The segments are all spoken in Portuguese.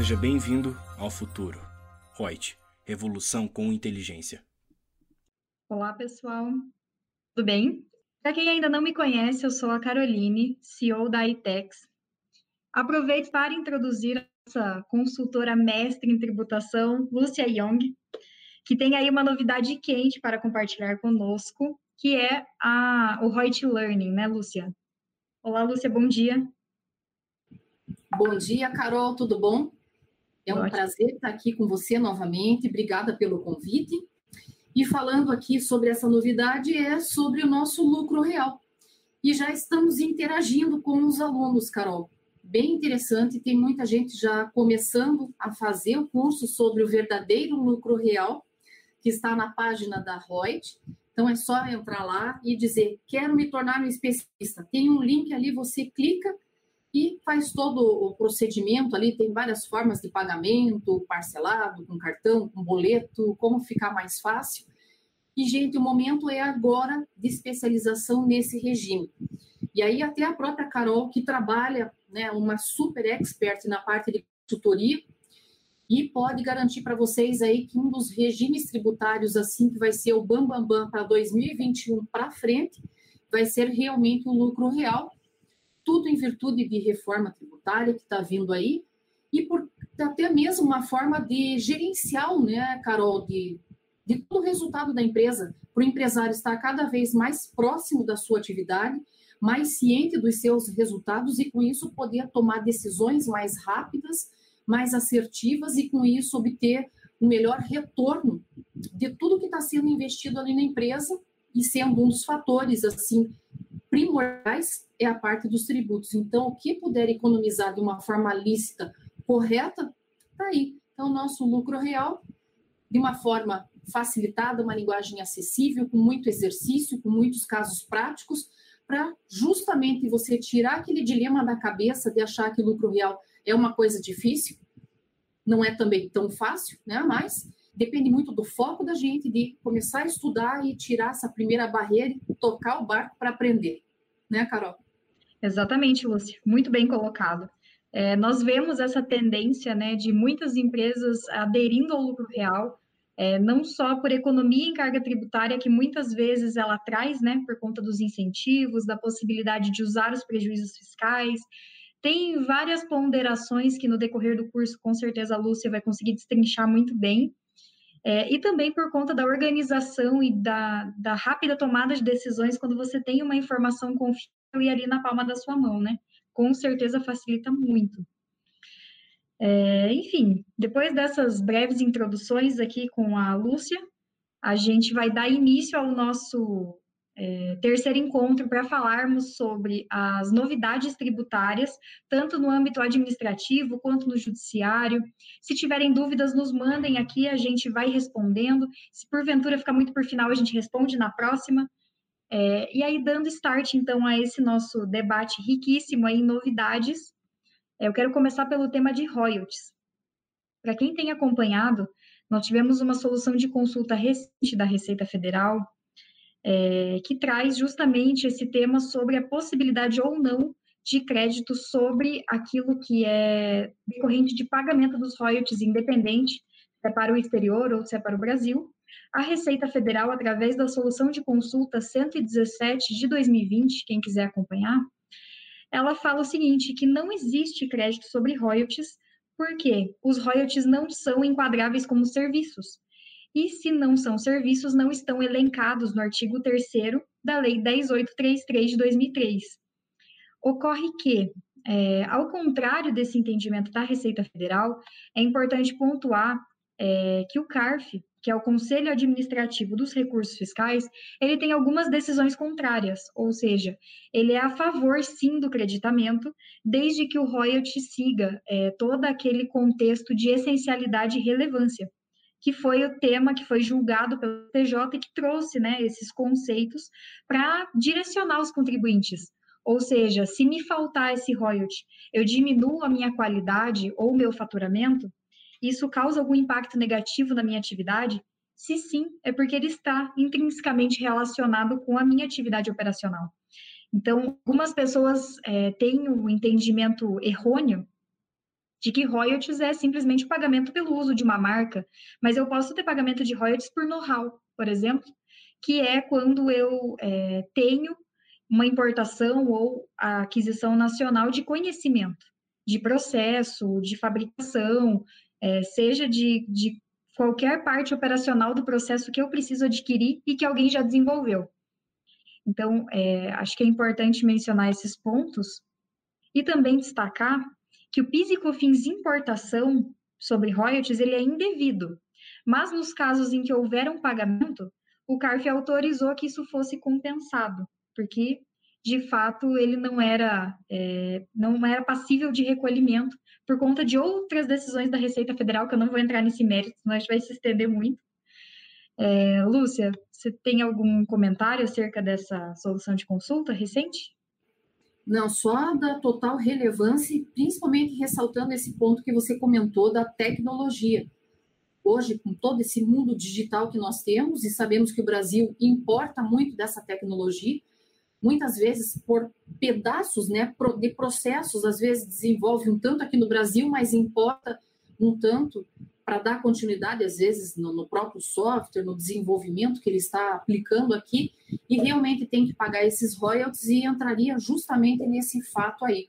Seja bem-vindo ao futuro. Reut, revolução com inteligência. Olá, pessoal. Tudo bem? Para quem ainda não me conhece, eu sou a Caroline, CEO da ITEX. Aproveito para introduzir essa consultora mestre em tributação, Lúcia Young, que tem aí uma novidade quente para compartilhar conosco, que é a, o Reut Learning, né, Lúcia? Olá, Lúcia, bom dia. Bom dia, Carol, tudo bom? É um Ótimo. prazer estar aqui com você novamente, obrigada pelo convite. E falando aqui sobre essa novidade, é sobre o nosso lucro real. E já estamos interagindo com os alunos, Carol. Bem interessante, tem muita gente já começando a fazer o curso sobre o verdadeiro lucro real, que está na página da Reut. Então é só entrar lá e dizer: quero me tornar um especialista. Tem um link ali, você clica e faz todo o procedimento ali. Tem várias formas de pagamento, parcelado, com cartão, com boleto, como ficar mais fácil. E, gente, o momento é agora de especialização nesse regime. E aí, até a própria Carol, que trabalha, né, uma super expert na parte de tutoria, e pode garantir para vocês aí que um dos regimes tributários, assim, que vai ser o Bambambam Bam, Bam para 2021 para frente, vai ser realmente o lucro real, tudo em virtude de reforma tributária que está vindo aí, e por até mesmo uma forma de gerencial, né, Carol, de, de todo o resultado da empresa, para o empresário estar cada vez mais próximo da sua atividade, mais ciente dos seus resultados e, com isso, poder tomar decisões mais rápidas, mais assertivas e, com isso, obter o um melhor retorno de tudo que está sendo investido ali na empresa e sendo um dos fatores, assim, primordiais é a parte dos tributos. Então, o que puder economizar de uma forma lícita, correta, está aí. Então, o nosso lucro real, de uma forma facilitada, uma linguagem acessível, com muito exercício, com muitos casos práticos, para justamente você tirar aquele dilema da cabeça de achar que lucro real é uma coisa difícil, não é também tão fácil, né? Mas depende muito do foco da gente de começar a estudar e tirar essa primeira barreira e tocar o barco para aprender, né, Carol? Exatamente, Lúcia, muito bem colocado. É, nós vemos essa tendência né, de muitas empresas aderindo ao lucro real, é, não só por economia em carga tributária, que muitas vezes ela traz, né, por conta dos incentivos, da possibilidade de usar os prejuízos fiscais. Tem várias ponderações que no decorrer do curso, com certeza, a Lúcia vai conseguir destrinchar muito bem. É, e também por conta da organização e da, da rápida tomada de decisões quando você tem uma informação confiável e ali na palma da sua mão, né? Com certeza facilita muito. É, enfim, depois dessas breves introduções aqui com a Lúcia, a gente vai dar início ao nosso é, terceiro encontro para falarmos sobre as novidades tributárias, tanto no âmbito administrativo quanto no judiciário. Se tiverem dúvidas, nos mandem aqui, a gente vai respondendo. Se porventura ficar muito por final, a gente responde na próxima. É, e aí, dando start, então, a esse nosso debate riquíssimo em novidades, é, eu quero começar pelo tema de royalties. Para quem tem acompanhado, nós tivemos uma solução de consulta recente da Receita Federal, é, que traz justamente esse tema sobre a possibilidade ou não de crédito sobre aquilo que é decorrente de pagamento dos royalties, independente se é para o exterior ou se é para o Brasil, a Receita Federal, através da solução de consulta 117 de 2020, quem quiser acompanhar, ela fala o seguinte, que não existe crédito sobre royalties, porque os royalties não são enquadráveis como serviços. E se não são serviços, não estão elencados no artigo 3 da Lei 10833 de 2003. Ocorre que, é, ao contrário desse entendimento da Receita Federal, é importante pontuar é, que o CARF, que é o Conselho Administrativo dos Recursos Fiscais, ele tem algumas decisões contrárias, ou seja, ele é a favor sim do creditamento, desde que o royalty siga é, todo aquele contexto de essencialidade e relevância, que foi o tema que foi julgado pelo TJ e que trouxe né, esses conceitos para direcionar os contribuintes. Ou seja, se me faltar esse royalty, eu diminuo a minha qualidade ou meu faturamento, isso causa algum impacto negativo na minha atividade? Se sim, é porque ele está intrinsecamente relacionado com a minha atividade operacional. Então, algumas pessoas é, têm um entendimento errôneo de que royalties é simplesmente o pagamento pelo uso de uma marca, mas eu posso ter pagamento de royalties por know-how, por exemplo, que é quando eu é, tenho uma importação ou a aquisição nacional de conhecimento, de processo, de fabricação, é, seja de, de qualquer parte operacional do processo que eu preciso adquirir e que alguém já desenvolveu. Então, é, acho que é importante mencionar esses pontos e também destacar que o PIS e COFINS importação sobre royalties ele é indevido, mas nos casos em que houver um pagamento, o CARF autorizou que isso fosse compensado, porque de fato ele não era é, não era passível de recolhimento por conta de outras decisões da Receita Federal que eu não vou entrar nesse mérito, senão a gente vai se estender muito. É, Lúcia, você tem algum comentário acerca dessa solução de consulta recente? Não, só da total relevância, principalmente ressaltando esse ponto que você comentou da tecnologia. Hoje, com todo esse mundo digital que nós temos, e sabemos que o Brasil importa muito dessa tecnologia, muitas vezes por pedaços né, de processos, às vezes desenvolve um tanto aqui no Brasil, mas importa um tanto para dar continuidade, às vezes, no, no, próprio software, no desenvolvimento que ele está aplicando aqui, e realmente tem que pagar esses royalties, e entraria justamente nesse fato aí,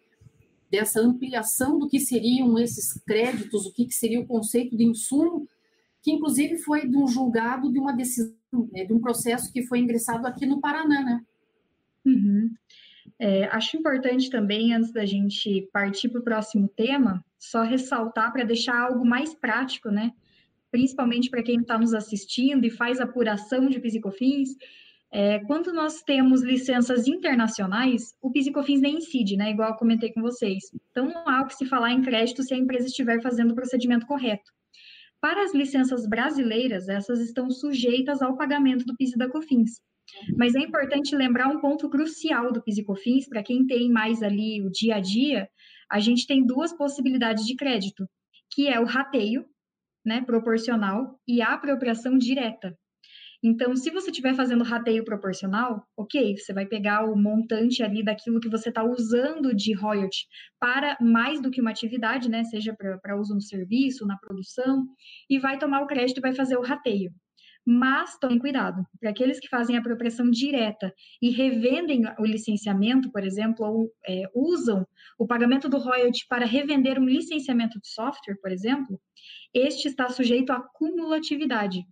dessa ampliação do que seriam esses créditos, o que, que seria o conceito de insumo, que inclusive foi de um julgado de uma decisão, né, de um processo que foi ingressado aqui no Paraná, né? Uhum. É, acho importante também, antes da gente partir para o próximo tema, só ressaltar para deixar algo mais prático, né? Principalmente para quem está nos assistindo e faz apuração de piscofins. É, quando nós temos licenças internacionais, o piscofins nem incide, né? Igual comentei com vocês. Então, não há o que se falar em crédito se a empresa estiver fazendo o procedimento correto. Para as licenças brasileiras, essas estão sujeitas ao pagamento do PIS e da COFINS. Mas é importante lembrar um ponto crucial do PIS e COFINS, para quem tem mais ali o dia a dia, a gente tem duas possibilidades de crédito, que é o rateio, né, proporcional, e a apropriação direta. Então, se você estiver fazendo rateio proporcional, ok, você vai pegar o montante ali daquilo que você está usando de royalty para mais do que uma atividade, né? Seja para uso no serviço, na produção, e vai tomar o crédito e vai fazer o rateio. Mas tomem cuidado, para aqueles que fazem apropriação direta e revendem o licenciamento, por exemplo, ou é, usam o pagamento do royalty para revender um licenciamento de software, por exemplo, este está sujeito à cumulatividade.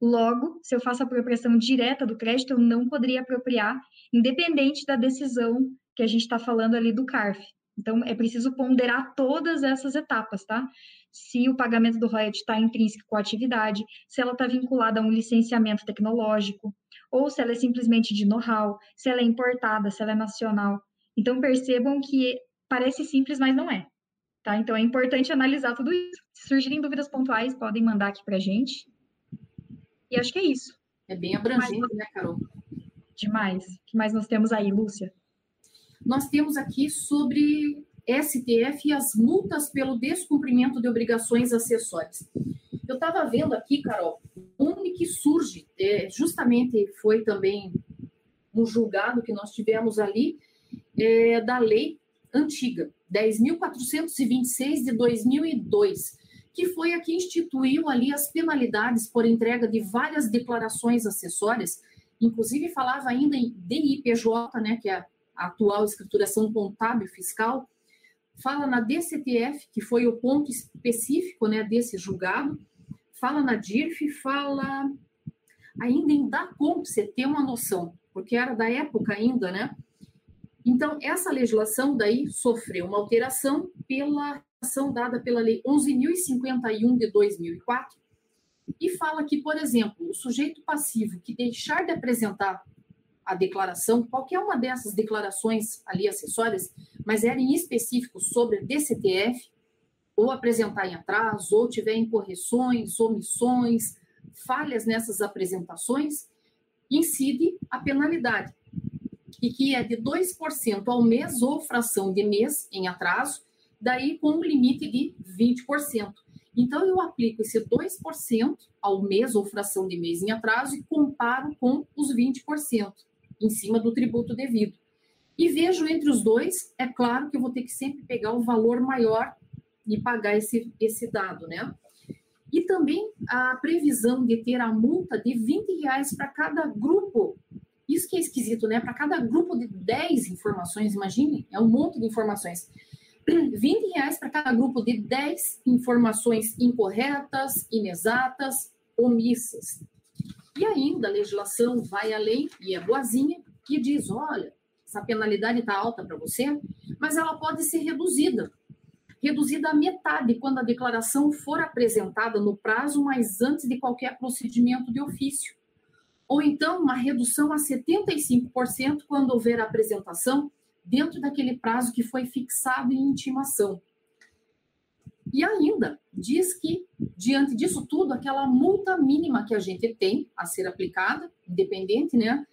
Logo, se eu faço apropriação direta do crédito, eu não poderia apropriar, independente da decisão que a gente está falando ali do CARF. Então, é preciso ponderar todas essas etapas, tá? Se o pagamento do royalty está intrínseco com a atividade, se ela está vinculada a um licenciamento tecnológico, ou se ela é simplesmente de know-how, se ela é importada, se ela é nacional. Então, percebam que parece simples, mas não é. Tá? Então, é importante analisar tudo isso. Se surgirem dúvidas pontuais, podem mandar aqui para a gente. E acho que é isso. É bem abrangente, né, Carol? Demais. O que mais nós temos aí, Lúcia? nós temos aqui sobre STF e as multas pelo descumprimento de obrigações acessórias. Eu estava vendo aqui, Carol, onde que surge, é, justamente foi também um julgado que nós tivemos ali, é, da lei antiga, 10.426 de 2002, que foi a que instituiu ali as penalidades por entrega de várias declarações acessórias, inclusive falava ainda em DIPJ, né, que é a atual escrituração contábil fiscal, fala na DCTF, que foi o ponto específico né, desse julgado, fala na DIRF, fala ainda em DACOM, você ter uma noção, porque era da época ainda, né? Então, essa legislação daí sofreu uma alteração pela ação dada pela Lei 11.051 de 2004, e fala que, por exemplo, o sujeito passivo que deixar de apresentar a declaração, qualquer uma dessas declarações ali acessórias, mas era em específico sobre DCTF, ou apresentar em atraso, ou tiver incorreções, omissões, falhas nessas apresentações, incide a penalidade, e que é de 2% ao mês ou fração de mês em atraso, daí com um limite de 20%. Então, eu aplico esse 2% ao mês ou fração de mês em atraso e comparo com os 20% em cima do tributo devido. E vejo entre os dois, é claro que eu vou ter que sempre pegar o valor maior e pagar esse, esse dado, né? E também a previsão de ter a multa de 20 reais para cada grupo. Isso que é esquisito, né? Para cada grupo de 10 informações, imagine, é um monte de informações. 20 reais para cada grupo de 10 informações incorretas, inexatas, omissas. E ainda a legislação vai além, e é boazinha, e diz: olha, essa penalidade está alta para você, mas ela pode ser reduzida. Reduzida à metade quando a declaração for apresentada no prazo, mas antes de qualquer procedimento de ofício. Ou então, uma redução a 75% quando houver apresentação dentro daquele prazo que foi fixado em intimação. E ainda diz que, diante disso tudo, aquela multa mínima que a gente tem a ser aplicada, independente, né,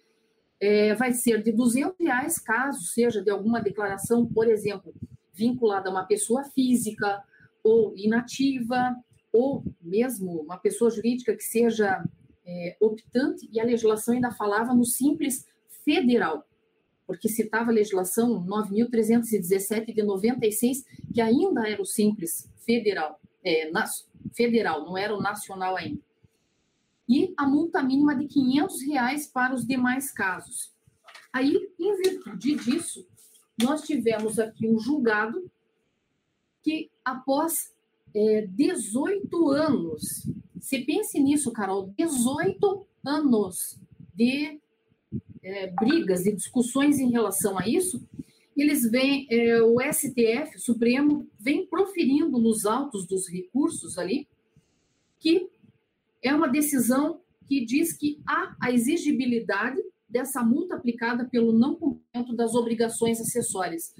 é, vai ser de 200 reais, caso seja de alguma declaração, por exemplo, vinculada a uma pessoa física ou inativa, ou mesmo uma pessoa jurídica que seja é, optante, e a legislação ainda falava no simples federal porque citava a legislação 9.317 de 96, que ainda era o simples federal, é, federal, não era o nacional ainda. E a multa mínima de 500 reais para os demais casos. Aí, em virtude disso, nós tivemos aqui um julgado que, após é, 18 anos, você pense nisso, Carol, 18 anos de é, brigas e discussões em relação a isso, eles vêm, é, o STF, o Supremo, vem proferindo nos autos dos recursos ali que é uma decisão que diz que há a exigibilidade dessa multa aplicada pelo não cumprimento das obrigações acessórias,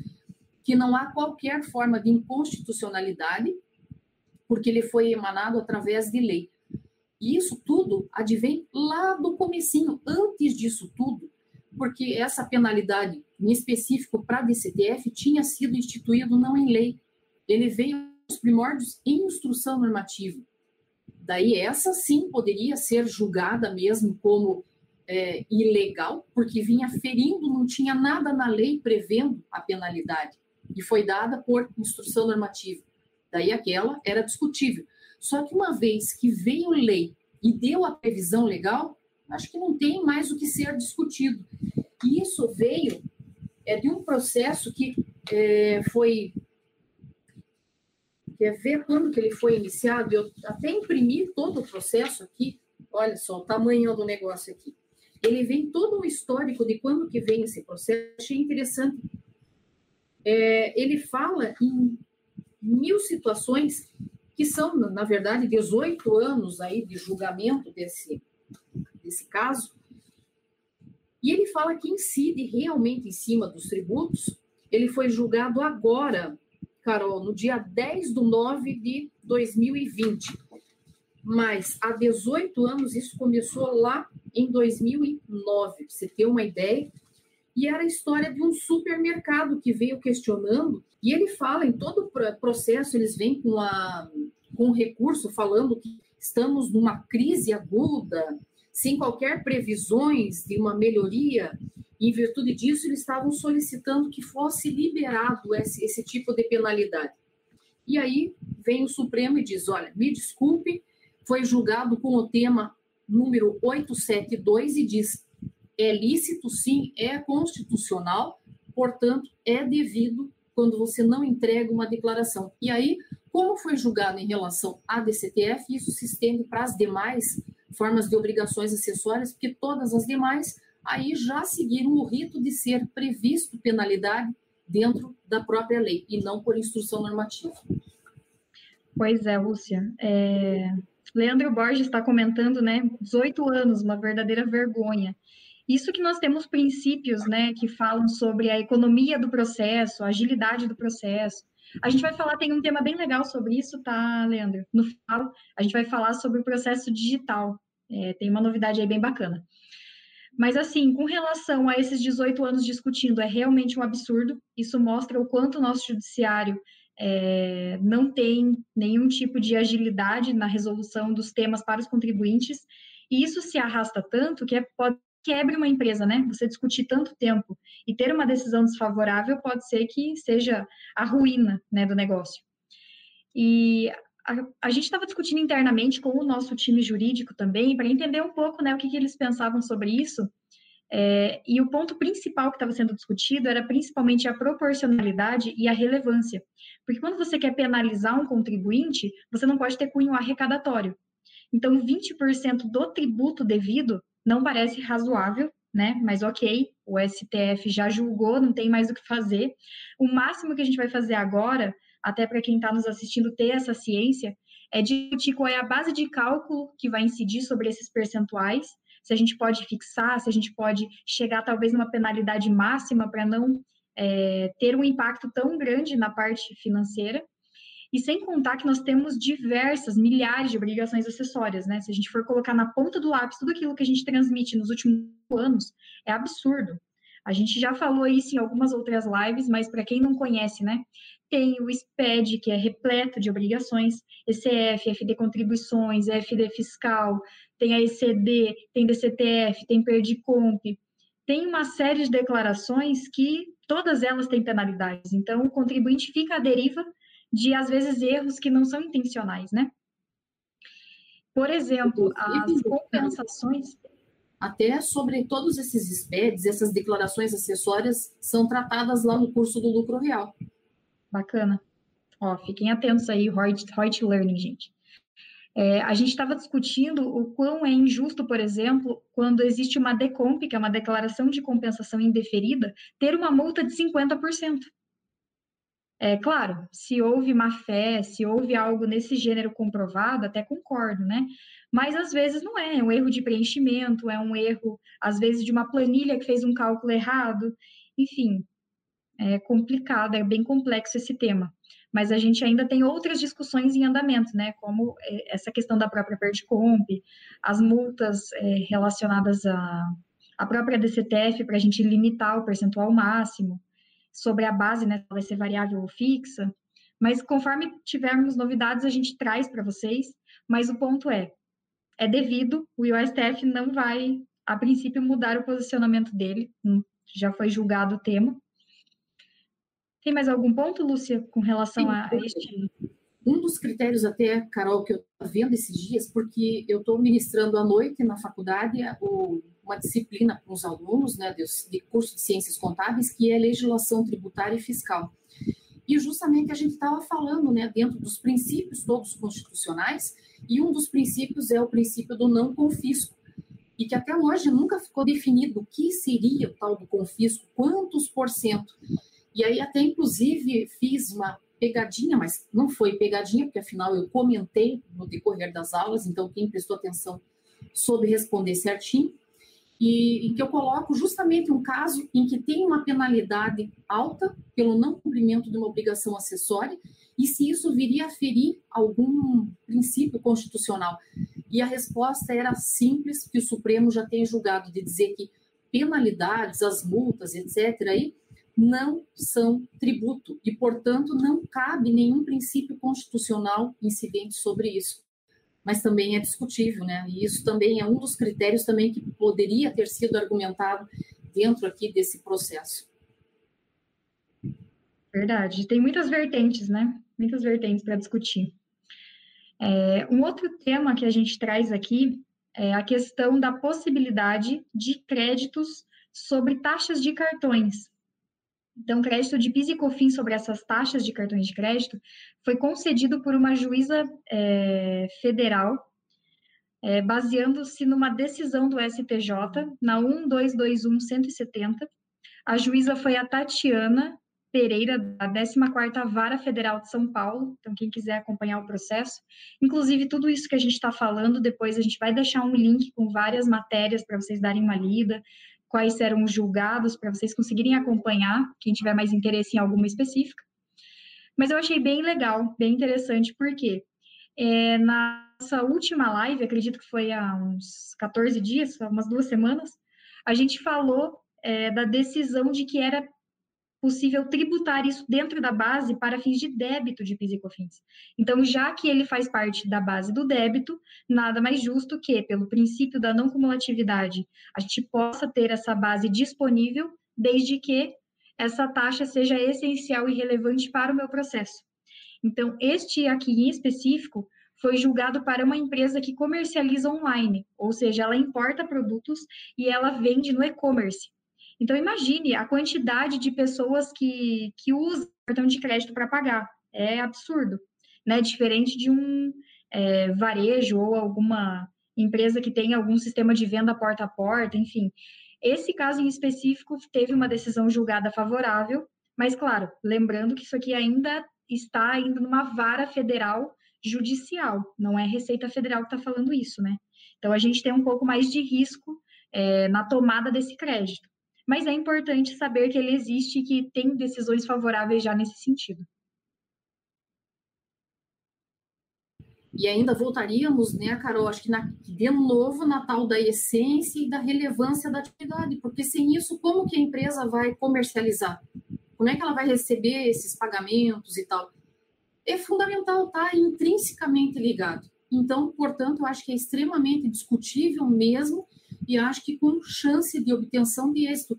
que não há qualquer forma de inconstitucionalidade, porque ele foi emanado através de lei. E isso tudo advém lá do comecinho, antes disso tudo, porque essa penalidade, em específico para a DCTF, tinha sido instituído não em lei. Ele veio os primórdios em instrução normativa. Daí essa sim poderia ser julgada mesmo como é, ilegal, porque vinha ferindo, não tinha nada na lei prevendo a penalidade, e foi dada por instrução normativa. Daí aquela era discutível. Só que uma vez que veio lei e deu a previsão legal, acho que não tem mais o que ser discutido. E isso veio é, de um processo que é, foi. Quer ver quando que ele foi iniciado? Eu até imprimi todo o processo aqui. Olha só, o tamanho do negócio aqui. Ele vem todo um histórico de quando que vem esse processo. Achei interessante. É, ele fala em mil situações que são, na verdade, 18 anos aí de julgamento desse, desse caso, e ele fala que incide realmente em cima dos tributos. Ele foi julgado agora, Carol, no dia 10 de 9 de 2020. Mas há 18 anos, isso começou lá em 2009, para você ter uma ideia. E era a história de um supermercado que veio questionando, e ele fala em todo o processo, eles vêm com, a, com recurso falando que estamos numa crise aguda, sem qualquer previsões de uma melhoria. Em virtude disso, eles estavam solicitando que fosse liberado esse, esse tipo de penalidade. E aí vem o Supremo e diz: olha, me desculpe, foi julgado com o tema número 872 e diz: é lícito, sim, é constitucional, portanto, é devido quando você não entrega uma declaração. E aí, como foi julgado em relação à DCTF, isso se estende para as demais formas de obrigações acessórias, porque todas as demais aí já seguiram o rito de ser previsto penalidade dentro da própria lei e não por instrução normativa. Pois é, Lúcia. É... Leandro Borges está comentando, né? 18 anos, uma verdadeira vergonha. Isso que nós temos princípios, né, que falam sobre a economia do processo, a agilidade do processo. A gente vai falar, tem um tema bem legal sobre isso, tá, Leandro? No final, a gente vai falar sobre o processo digital. É, tem uma novidade aí bem bacana. Mas, assim, com relação a esses 18 anos discutindo, é realmente um absurdo. Isso mostra o quanto o nosso judiciário é, não tem nenhum tipo de agilidade na resolução dos temas para os contribuintes. E isso se arrasta tanto que é, pode quebre uma empresa, né? Você discutir tanto tempo e ter uma decisão desfavorável pode ser que seja a ruína né, do negócio. E a, a gente estava discutindo internamente com o nosso time jurídico também, para entender um pouco né, o que, que eles pensavam sobre isso. É, e o ponto principal que estava sendo discutido era principalmente a proporcionalidade e a relevância. Porque quando você quer penalizar um contribuinte, você não pode ter cunho arrecadatório. Então, 20% do tributo devido não parece razoável, né? Mas ok, o STF já julgou, não tem mais o que fazer. O máximo que a gente vai fazer agora, até para quem está nos assistindo ter essa ciência, é discutir qual é a base de cálculo que vai incidir sobre esses percentuais, se a gente pode fixar, se a gente pode chegar talvez numa penalidade máxima para não é, ter um impacto tão grande na parte financeira. E sem contar que nós temos diversas, milhares de obrigações acessórias, né? Se a gente for colocar na ponta do lápis tudo aquilo que a gente transmite nos últimos anos, é absurdo. A gente já falou isso em algumas outras lives, mas para quem não conhece, né? Tem o SPED, que é repleto de obrigações, ECF, FD contribuições, FD fiscal, tem a ECD, tem DCTF, tem Perdicomp, tem uma série de declarações que todas elas têm penalidades. Então, o contribuinte fica à deriva de, às vezes, erros que não são intencionais, né? Por exemplo, as compensações. Até sobre todos esses SPEDs, essas declarações acessórias são tratadas lá no curso do lucro real. Bacana. Ó, fiquem atentos aí, Reut Learning, gente. É, a gente estava discutindo o quão é injusto, por exemplo, quando existe uma decomp, que é uma declaração de compensação indeferida, ter uma multa de 50%. É claro, se houve má fé, se houve algo nesse gênero comprovado, até concordo, né? Mas às vezes não é, é um erro de preenchimento, é um erro, às vezes, de uma planilha que fez um cálculo errado, enfim, é complicado, é bem complexo esse tema. Mas a gente ainda tem outras discussões em andamento, né? Como é, essa questão da própria Perdicomp, as multas é, relacionadas à, à própria DCTF para a gente limitar o percentual máximo sobre a base, né, vai ser variável ou fixa, mas conforme tivermos novidades, a gente traz para vocês, mas o ponto é, é devido, o IOSTF não vai, a princípio, mudar o posicionamento dele, hum, já foi julgado o tema. Tem mais algum ponto, Lúcia, com relação Sim, a este... Um dos critérios até, Carol, que eu estou vendo esses dias, porque eu estou ministrando à noite na faculdade o uma disciplina com os alunos né, de, de curso de ciências contábeis, que é legislação tributária e fiscal. E justamente a gente estava falando, né, dentro dos princípios todos constitucionais, e um dos princípios é o princípio do não confisco, e que até hoje nunca ficou definido o que seria o tal do confisco, quantos por cento. E aí até inclusive fiz uma pegadinha, mas não foi pegadinha, porque afinal eu comentei no decorrer das aulas, então quem prestou atenção soube responder certinho e em que eu coloco justamente um caso em que tem uma penalidade alta pelo não cumprimento de uma obrigação acessória e se isso viria a ferir algum princípio constitucional. E a resposta era simples, que o Supremo já tem julgado de dizer que penalidades, as multas, etc., aí, não são tributo e, portanto, não cabe nenhum princípio constitucional incidente sobre isso mas também é discutível, né? E isso também é um dos critérios também que poderia ter sido argumentado dentro aqui desse processo. Verdade. Tem muitas vertentes, né? Muitas vertentes para discutir. É, um outro tema que a gente traz aqui é a questão da possibilidade de créditos sobre taxas de cartões. Então, crédito de PIS e COFINS sobre essas taxas de cartões de crédito foi concedido por uma juíza é, federal, é, baseando-se numa decisão do STJ, na 1221170. A juíza foi a Tatiana Pereira, da 14ª Vara Federal de São Paulo, então quem quiser acompanhar o processo. Inclusive, tudo isso que a gente está falando, depois a gente vai deixar um link com várias matérias para vocês darem uma lida, quais eram os julgados, para vocês conseguirem acompanhar, quem tiver mais interesse em alguma específica. Mas eu achei bem legal, bem interessante, porque é, na nossa última live, acredito que foi há uns 14 dias, umas duas semanas, a gente falou é, da decisão de que era possível tributar isso dentro da base para fins de débito de PIS e COFINS. Então, já que ele faz parte da base do débito, nada mais justo que, pelo princípio da não cumulatividade, a gente possa ter essa base disponível, desde que essa taxa seja essencial e relevante para o meu processo. Então, este aqui em específico foi julgado para uma empresa que comercializa online, ou seja, ela importa produtos e ela vende no e-commerce. Então, imagine a quantidade de pessoas que, que usam cartão de crédito para pagar. É absurdo, né? Diferente de um é, varejo ou alguma empresa que tem algum sistema de venda porta a porta, enfim. Esse caso em específico teve uma decisão julgada favorável, mas, claro, lembrando que isso aqui ainda está indo numa vara federal judicial, não é Receita Federal que está falando isso, né? Então, a gente tem um pouco mais de risco é, na tomada desse crédito mas é importante saber que ele existe e que tem decisões favoráveis já nesse sentido. E ainda voltaríamos, né, Carol, acho que na, de novo na tal da essência e da relevância da atividade, porque sem isso, como que a empresa vai comercializar? Como é que ela vai receber esses pagamentos e tal? É fundamental, tá intrinsecamente ligado. Então, portanto, eu acho que é extremamente discutível mesmo e acho que com chance de obtenção de êxito.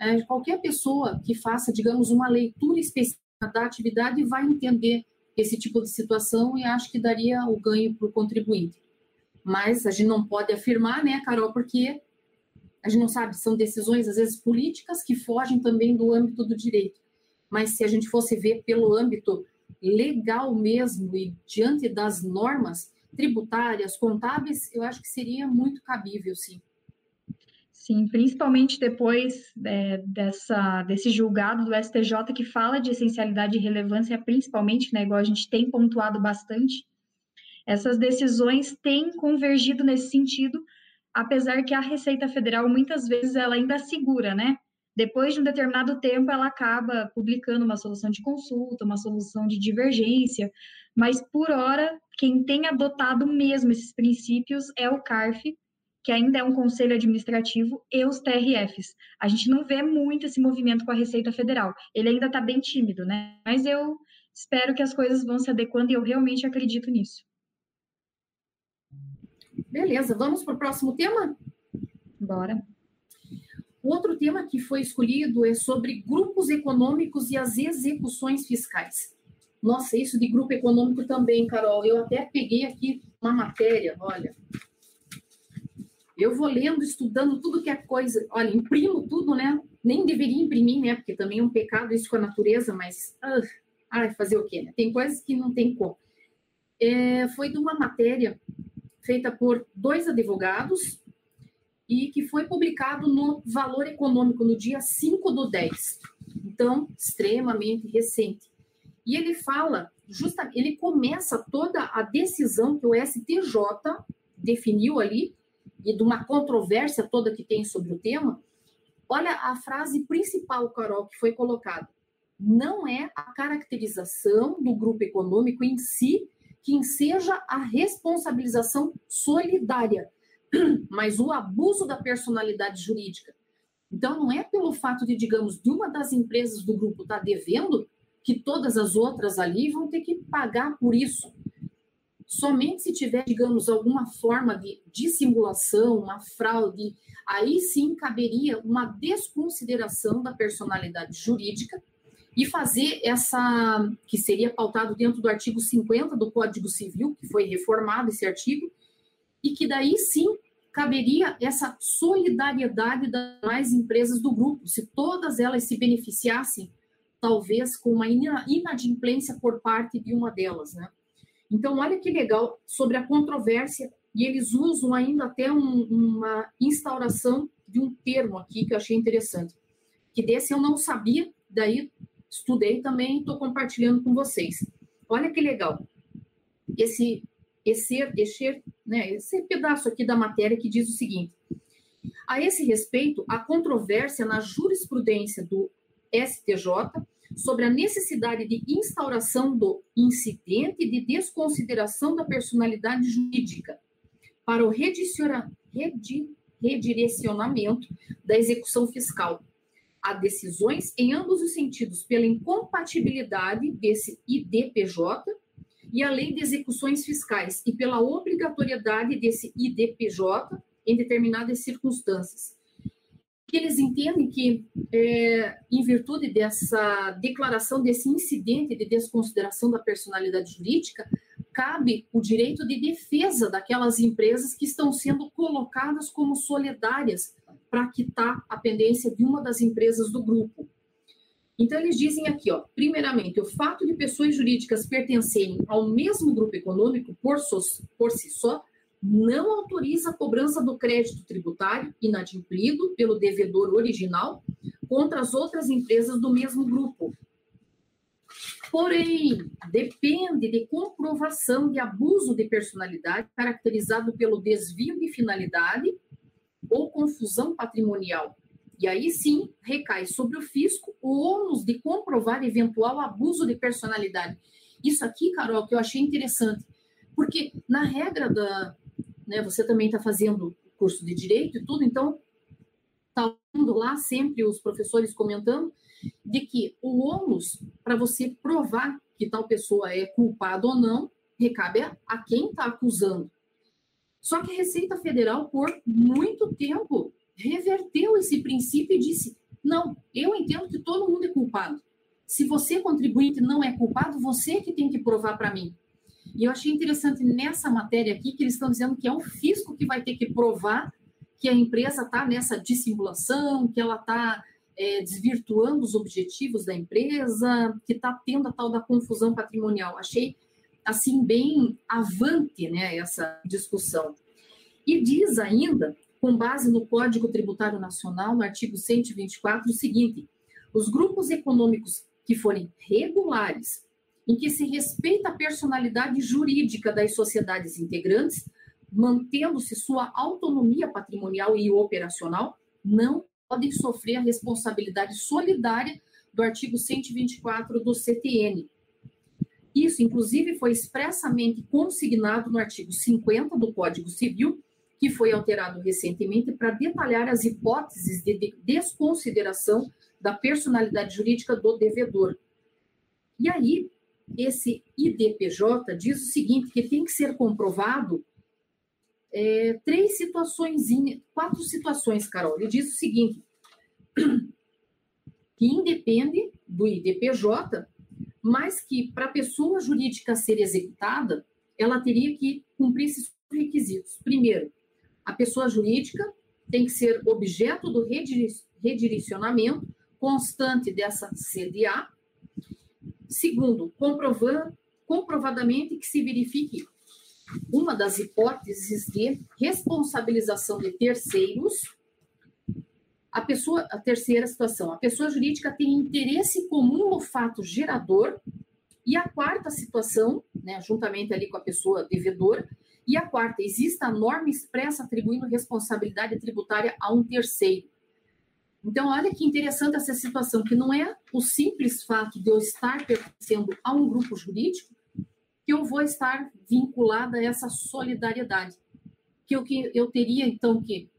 É, qualquer pessoa que faça, digamos, uma leitura específica da atividade vai entender esse tipo de situação e acho que daria o ganho para o contribuinte. Mas a gente não pode afirmar, né, Carol, porque a gente não sabe, são decisões, às vezes, políticas que fogem também do âmbito do direito. Mas se a gente fosse ver pelo âmbito legal mesmo e diante das normas tributárias, contábeis, eu acho que seria muito cabível, sim. Sim, principalmente depois é, dessa, desse julgado do STJ que fala de essencialidade e relevância, principalmente, né, igual a gente tem pontuado bastante, essas decisões têm convergido nesse sentido, apesar que a Receita Federal muitas vezes ela ainda segura, né? Depois de um determinado tempo, ela acaba publicando uma solução de consulta, uma solução de divergência, mas por hora, quem tem adotado mesmo esses princípios é o CARF, que ainda é um conselho administrativo, e os TRFs. A gente não vê muito esse movimento com a Receita Federal. Ele ainda está bem tímido, né? Mas eu espero que as coisas vão se adequando e eu realmente acredito nisso. Beleza, vamos para o próximo tema? Bora. Outro tema que foi escolhido é sobre grupos econômicos e as execuções fiscais. Nossa, isso de grupo econômico também, Carol. Eu até peguei aqui uma matéria, olha, eu vou lendo, estudando tudo que é coisa. Olha, imprimo tudo, né? Nem deveria imprimir, né? Porque também é um pecado isso com a natureza, mas. Ah, ai, fazer o quê? Né? Tem coisas que não tem como. É, foi de uma matéria feita por dois advogados e que foi publicado no Valor Econômico no dia 5 do 10. Então, extremamente recente. E ele fala, justamente, ele começa toda a decisão que o STJ definiu ali e de uma controvérsia toda que tem sobre o tema, olha a frase principal, Carol, que foi colocada. Não é a caracterização do grupo econômico em si que enseja a responsabilização solidária, mas o abuso da personalidade jurídica. Então, não é pelo fato de, digamos, de uma das empresas do grupo estar tá devendo que todas as outras ali vão ter que pagar por isso. Somente se tiver, digamos, alguma forma de dissimulação, uma fraude, aí sim caberia uma desconsideração da personalidade jurídica e fazer essa, que seria pautado dentro do artigo 50 do Código Civil, que foi reformado esse artigo, e que daí sim caberia essa solidariedade das empresas do grupo, se todas elas se beneficiassem, talvez com uma inadimplência por parte de uma delas, né? Então, olha que legal sobre a controvérsia, e eles usam ainda até um, uma instauração de um termo aqui que eu achei interessante, que desse eu não sabia, daí estudei também e estou compartilhando com vocês. Olha que legal. Esse, esse, esse, né, esse pedaço aqui da matéria que diz o seguinte: a esse respeito, a controvérsia na jurisprudência do STJ sobre a necessidade de instauração do incidente de desconsideração da personalidade jurídica para o redirecionamento da execução fiscal. Há decisões em ambos os sentidos pela incompatibilidade desse IDPJ e a lei de execuções fiscais e pela obrigatoriedade desse IDPJ em determinadas circunstâncias. Que eles entendem que, é, em virtude dessa declaração desse incidente de desconsideração da personalidade jurídica, cabe o direito de defesa daquelas empresas que estão sendo colocadas como solidárias para quitar a pendência de uma das empresas do grupo. Então, eles dizem aqui, ó, primeiramente, o fato de pessoas jurídicas pertencerem ao mesmo grupo econômico por, por si só não autoriza a cobrança do crédito tributário inadimplido pelo devedor original contra as outras empresas do mesmo grupo. Porém, depende de comprovação de abuso de personalidade caracterizado pelo desvio de finalidade ou confusão patrimonial. E aí sim recai sobre o fisco o ônus de comprovar eventual abuso de personalidade. Isso aqui, Carol, que eu achei interessante, porque na regra da, né? Você também está fazendo curso de direito e tudo, então está indo lá sempre os professores comentando de que o ônus para você provar que tal pessoa é culpada ou não recabe a quem está acusando. Só que a Receita Federal, por muito tempo, reverteu esse princípio e disse: não, eu entendo que todo mundo é culpado. Se você, contribuinte, não é culpado, você que tem que provar para mim. E eu achei interessante nessa matéria aqui que eles estão dizendo que é o fisco que vai ter que provar que a empresa está nessa dissimulação, que ela está é, desvirtuando os objetivos da empresa, que está tendo a tal da confusão patrimonial. Achei assim bem avante, né, essa discussão. E diz ainda, com base no Código Tributário Nacional, no artigo 124, o seguinte: os grupos econômicos que forem regulares em que se respeita a personalidade jurídica das sociedades integrantes, mantendo-se sua autonomia patrimonial e operacional, não podem sofrer a responsabilidade solidária do artigo 124 do CTN. Isso, inclusive, foi expressamente consignado no artigo 50 do Código Civil, que foi alterado recentemente para detalhar as hipóteses de desconsideração da personalidade jurídica do devedor. E aí, esse IDPJ diz o seguinte, que tem que ser comprovado é, três situações, quatro situações, Carol. Ele diz o seguinte, que independe do IDPJ, mas que para a pessoa jurídica ser executada, ela teria que cumprir esses requisitos. Primeiro, a pessoa jurídica tem que ser objeto do redirecionamento constante dessa CDA, Segundo, comprovar, comprovadamente que se verifique uma das hipóteses de responsabilização de terceiros. A pessoa, a terceira situação, a pessoa jurídica tem interesse comum no fato gerador. E a quarta situação, né, juntamente ali com a pessoa devedora, e a quarta, exista a norma expressa atribuindo responsabilidade tributária a um terceiro. Então, olha que interessante essa situação, que não é o simples fato de eu estar pertencendo a um grupo jurídico que eu vou estar vinculada a essa solidariedade. Que eu, que eu teria, então, que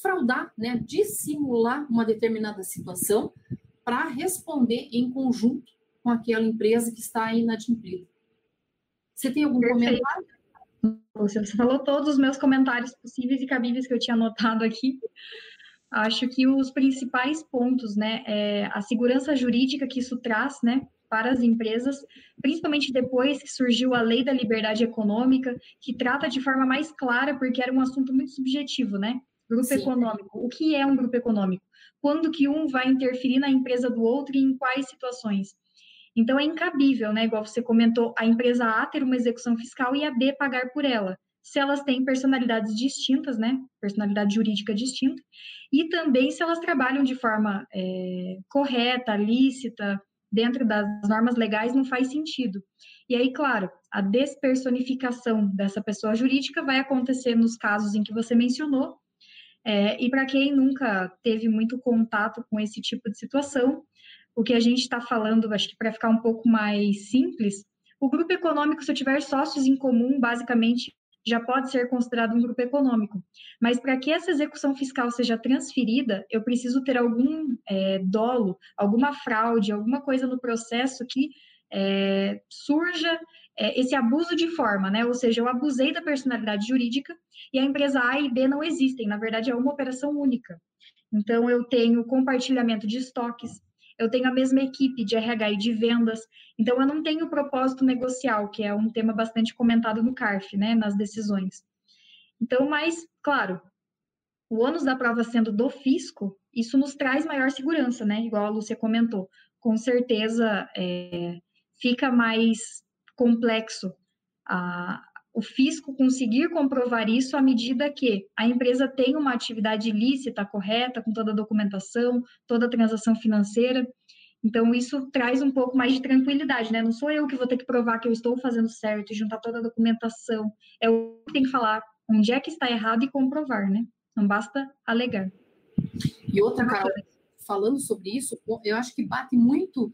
fraudar, né, dissimular uma determinada situação para responder em conjunto com aquela empresa que está inadimplida. Você tem algum Perfeito. comentário? Você falou todos os meus comentários possíveis e cabíveis que eu tinha anotado aqui. Acho que os principais pontos, né, é a segurança jurídica que isso traz, né, para as empresas, principalmente depois que surgiu a Lei da Liberdade Econômica, que trata de forma mais clara, porque era um assunto muito subjetivo, né? Grupo Sim. econômico. O que é um grupo econômico? Quando que um vai interferir na empresa do outro e em quais situações? Então é incabível, né? Igual você comentou, a empresa A ter uma execução fiscal e a B pagar por ela se elas têm personalidades distintas, né? Personalidade jurídica distinta, e também se elas trabalham de forma é, correta, lícita, dentro das normas legais, não faz sentido. E aí, claro, a despersonificação dessa pessoa jurídica vai acontecer nos casos em que você mencionou. É, e para quem nunca teve muito contato com esse tipo de situação, o que a gente está falando, acho que para ficar um pouco mais simples, o grupo econômico, se eu tiver sócios em comum, basicamente já pode ser considerado um grupo econômico. Mas para que essa execução fiscal seja transferida, eu preciso ter algum é, dolo, alguma fraude, alguma coisa no processo que é, surja é, esse abuso de forma, né? Ou seja, eu abusei da personalidade jurídica e a empresa A e B não existem. Na verdade, é uma operação única. Então, eu tenho compartilhamento de estoques, eu tenho a mesma equipe de RH e de vendas, então eu não tenho propósito negocial, que é um tema bastante comentado no CARF, né, nas decisões. Então, mas, claro, o ônus da prova sendo do fisco, isso nos traz maior segurança, né, igual a Lúcia comentou. Com certeza, é, fica mais complexo a, o fisco conseguir comprovar isso à medida que a empresa tem uma atividade ilícita, correta, com toda a documentação, toda a transação financeira. Então, isso traz um pouco mais de tranquilidade, né? Não sou eu que vou ter que provar que eu estou fazendo certo, juntar toda a documentação. É o que tem que falar onde é que está errado e comprovar, né? Não basta alegar. E outra, Carol, falando sobre isso, eu acho que bate muito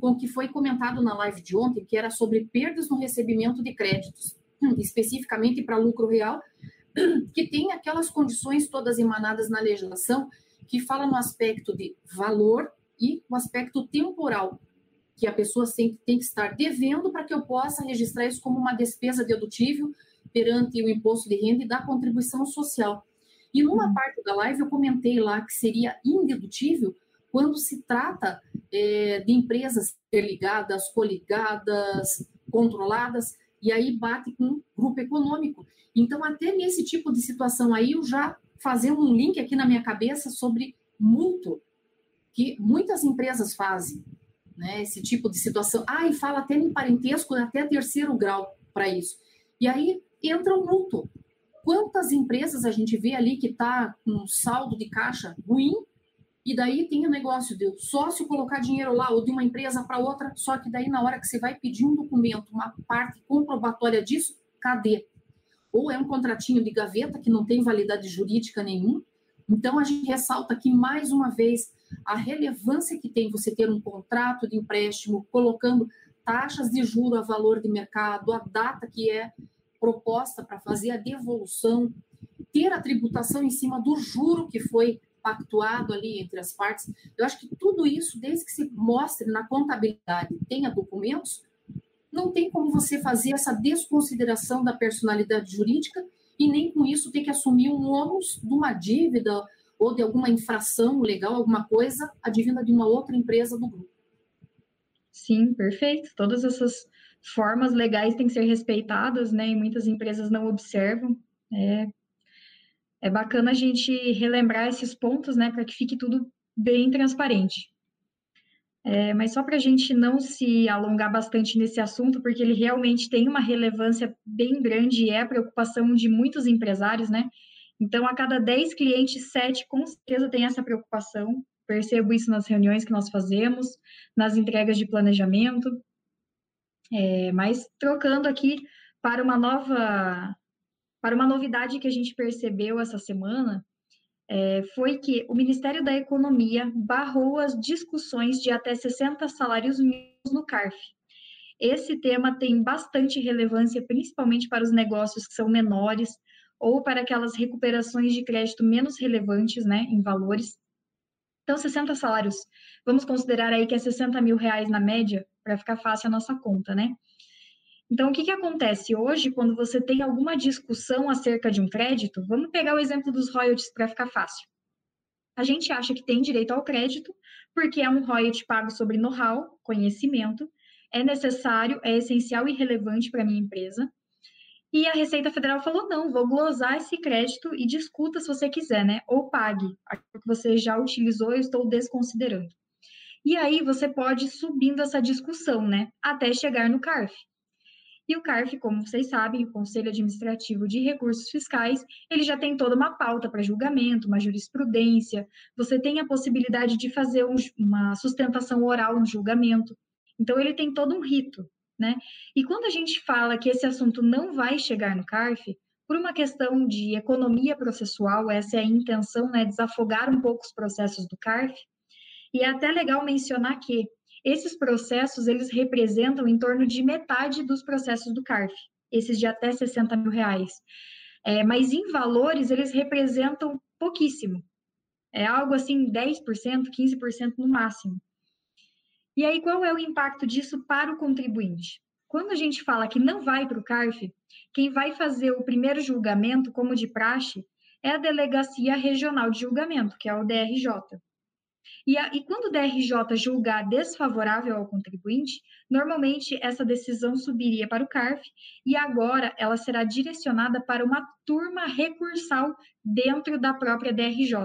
com o que foi comentado na live de ontem, que era sobre perdas no recebimento de créditos, especificamente para lucro real, que tem aquelas condições todas emanadas na legislação que fala no aspecto de valor e no aspecto temporal, que a pessoa tem, tem que estar devendo para que eu possa registrar isso como uma despesa dedutível perante o imposto de renda e da contribuição social. E numa uhum. parte da live eu comentei lá que seria indedutível quando se trata é, de empresas interligadas, coligadas, controladas, e aí bate com um grupo econômico. Então, até nesse tipo de situação aí, eu já fazer um link aqui na minha cabeça sobre mútuo, que muitas empresas fazem, né? Esse tipo de situação. Ah, e fala até em parentesco, até terceiro grau para isso. E aí entra o mútuo. Quantas empresas a gente vê ali que está com um saldo de caixa ruim e daí tem o negócio de sócio colocar dinheiro lá, ou de uma empresa para outra, só que daí na hora que você vai pedir um documento, uma parte comprobatória disso, cadê? Ou é um contratinho de gaveta que não tem validade jurídica nenhuma. Então a gente ressalta aqui mais uma vez a relevância que tem você ter um contrato de empréstimo colocando taxas de juro a valor de mercado, a data que é proposta para fazer a devolução, ter a tributação em cima do juro que foi pactuado ali entre as partes. Eu acho que tudo isso, desde que se mostre na contabilidade, tenha documentos, não tem como você fazer essa desconsideração da personalidade jurídica e nem com isso ter que assumir um ônus de uma dívida ou de alguma infração legal, alguma coisa advinda de uma outra empresa do grupo. Sim, perfeito. Todas essas formas legais têm que ser respeitadas, né? E muitas empresas não observam. É é bacana a gente relembrar esses pontos, né, para que fique tudo bem transparente. É, mas só para a gente não se alongar bastante nesse assunto, porque ele realmente tem uma relevância bem grande e é a preocupação de muitos empresários, né? Então, a cada 10 clientes, 7 com certeza tem essa preocupação. Percebo isso nas reuniões que nós fazemos, nas entregas de planejamento. É, mas trocando aqui para uma nova para uma novidade que a gente percebeu essa semana, é, foi que o Ministério da Economia barrou as discussões de até 60 salários mínimos no CARF. Esse tema tem bastante relevância, principalmente para os negócios que são menores ou para aquelas recuperações de crédito menos relevantes, né, em valores. Então, 60 salários, vamos considerar aí que é 60 mil reais na média, para ficar fácil a nossa conta, né? Então, o que, que acontece hoje quando você tem alguma discussão acerca de um crédito? Vamos pegar o exemplo dos royalties para ficar fácil. A gente acha que tem direito ao crédito porque é um royalty pago sobre know-how, conhecimento, é necessário, é essencial e relevante para a minha empresa. E a Receita Federal falou: não, vou glosar esse crédito e discuta se você quiser, né? Ou pague aquilo que você já utilizou, eu estou desconsiderando. E aí você pode ir subindo essa discussão, né? Até chegar no CARF. E o CARF, como vocês sabem, o Conselho Administrativo de Recursos Fiscais, ele já tem toda uma pauta para julgamento, uma jurisprudência. Você tem a possibilidade de fazer um, uma sustentação oral no julgamento. Então, ele tem todo um rito, né? E quando a gente fala que esse assunto não vai chegar no CARF, por uma questão de economia processual, essa é a intenção, né, desafogar um pouco os processos do CARF. E é até legal mencionar que esses processos, eles representam em torno de metade dos processos do CARF, esses de até 60 mil reais. É, mas em valores, eles representam pouquíssimo. É algo assim, 10%, 15% no máximo. E aí, qual é o impacto disso para o contribuinte? Quando a gente fala que não vai para o CARF, quem vai fazer o primeiro julgamento, como de praxe, é a Delegacia Regional de Julgamento, que é o DRJ. E, a, e, quando o DRJ julgar desfavorável ao contribuinte, normalmente essa decisão subiria para o CARF e agora ela será direcionada para uma turma recursal dentro da própria DRJ.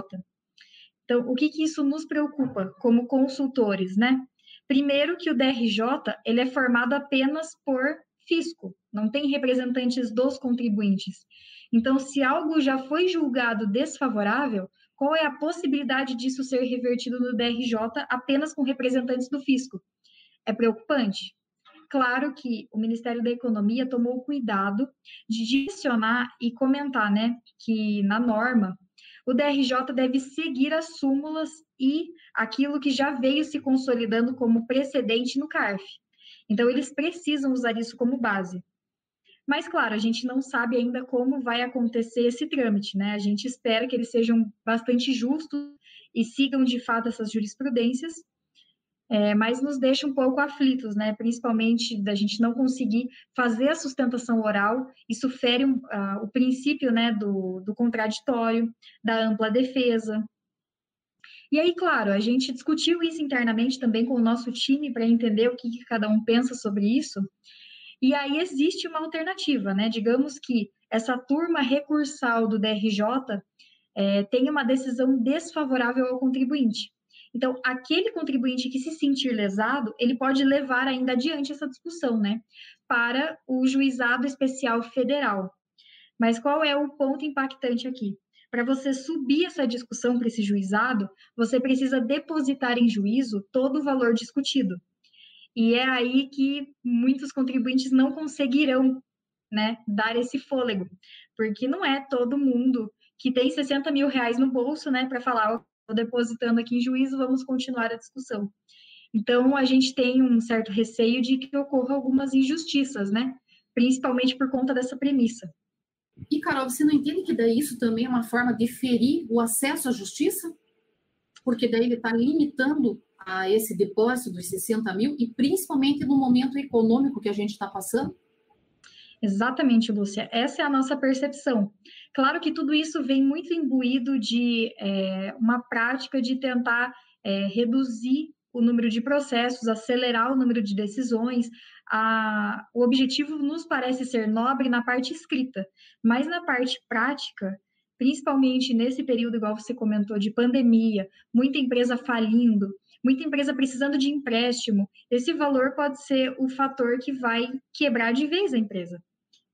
Então, o que, que isso nos preocupa como consultores, né? Primeiro que o DRJ ele é formado apenas por fisco, não tem representantes dos contribuintes. Então, se algo já foi julgado desfavorável, qual é a possibilidade disso ser revertido no DRJ apenas com representantes do fisco? É preocupante. Claro que o Ministério da Economia tomou cuidado de direcionar e comentar, né, que na norma o DRJ deve seguir as súmulas e aquilo que já veio se consolidando como precedente no CARF. Então, eles precisam usar isso como base. Mas, claro, a gente não sabe ainda como vai acontecer esse trâmite, né? A gente espera que eles sejam bastante justos e sigam de fato essas jurisprudências, é, mas nos deixa um pouco aflitos, né? Principalmente da gente não conseguir fazer a sustentação oral, isso fere uh, o princípio né, do, do contraditório, da ampla defesa. E aí, claro, a gente discutiu isso internamente também com o nosso time para entender o que, que cada um pensa sobre isso. E aí existe uma alternativa, né? Digamos que essa turma recursal do DRJ é, tem uma decisão desfavorável ao contribuinte. Então, aquele contribuinte que se sentir lesado, ele pode levar ainda adiante essa discussão, né? Para o juizado especial federal. Mas qual é o ponto impactante aqui? Para você subir essa discussão para esse juizado, você precisa depositar em juízo todo o valor discutido. E é aí que muitos contribuintes não conseguirão né, dar esse fôlego, porque não é todo mundo que tem 60 mil reais no bolso né, para falar, estou depositando aqui em juízo, vamos continuar a discussão. Então, a gente tem um certo receio de que ocorram algumas injustiças, né? Principalmente por conta dessa premissa. E, Carol, você não entende que daí isso também é uma forma de ferir o acesso à justiça? Porque daí ele está limitando a esse depósito dos 60 mil e principalmente no momento econômico que a gente está passando? Exatamente, Lúcia. Essa é a nossa percepção. Claro que tudo isso vem muito imbuído de é, uma prática de tentar é, reduzir o número de processos, acelerar o número de decisões. A, o objetivo nos parece ser nobre na parte escrita, mas na parte prática, principalmente nesse período, igual você comentou, de pandemia, muita empresa falindo, muita empresa precisando de empréstimo, esse valor pode ser o fator que vai quebrar de vez a empresa.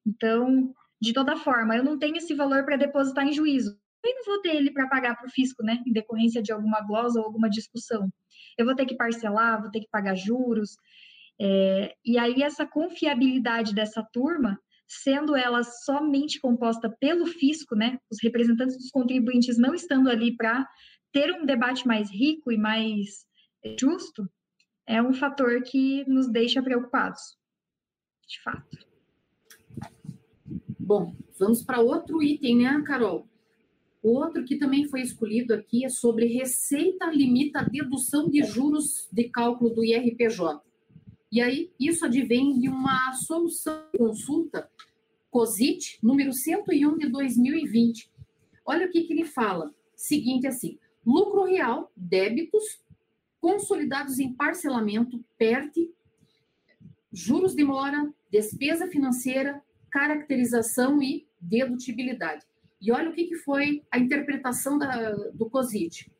Então, de toda forma, eu não tenho esse valor para depositar em juízo. Eu não vou ter ele para pagar para o fisco, né? Em decorrência de alguma glosa ou alguma discussão. Eu vou ter que parcelar, vou ter que pagar juros. É, e aí, essa confiabilidade dessa turma, sendo ela somente composta pelo fisco, né? Os representantes dos contribuintes não estando ali para ter um debate mais rico e mais justo é um fator que nos deixa preocupados, de fato. Bom, vamos para outro item, né, Carol? Outro que também foi escolhido aqui é sobre receita limita a dedução de juros de cálculo do IRPJ. E aí, isso advém de uma solução consulta COSIT número 101 de 2020. Olha o que, que ele fala. Seguinte assim, lucro real, débitos, consolidados em parcelamento, PERT, juros de mora, despesa financeira, caracterização e dedutibilidade. E olha o que, que foi a interpretação da, do COSIT.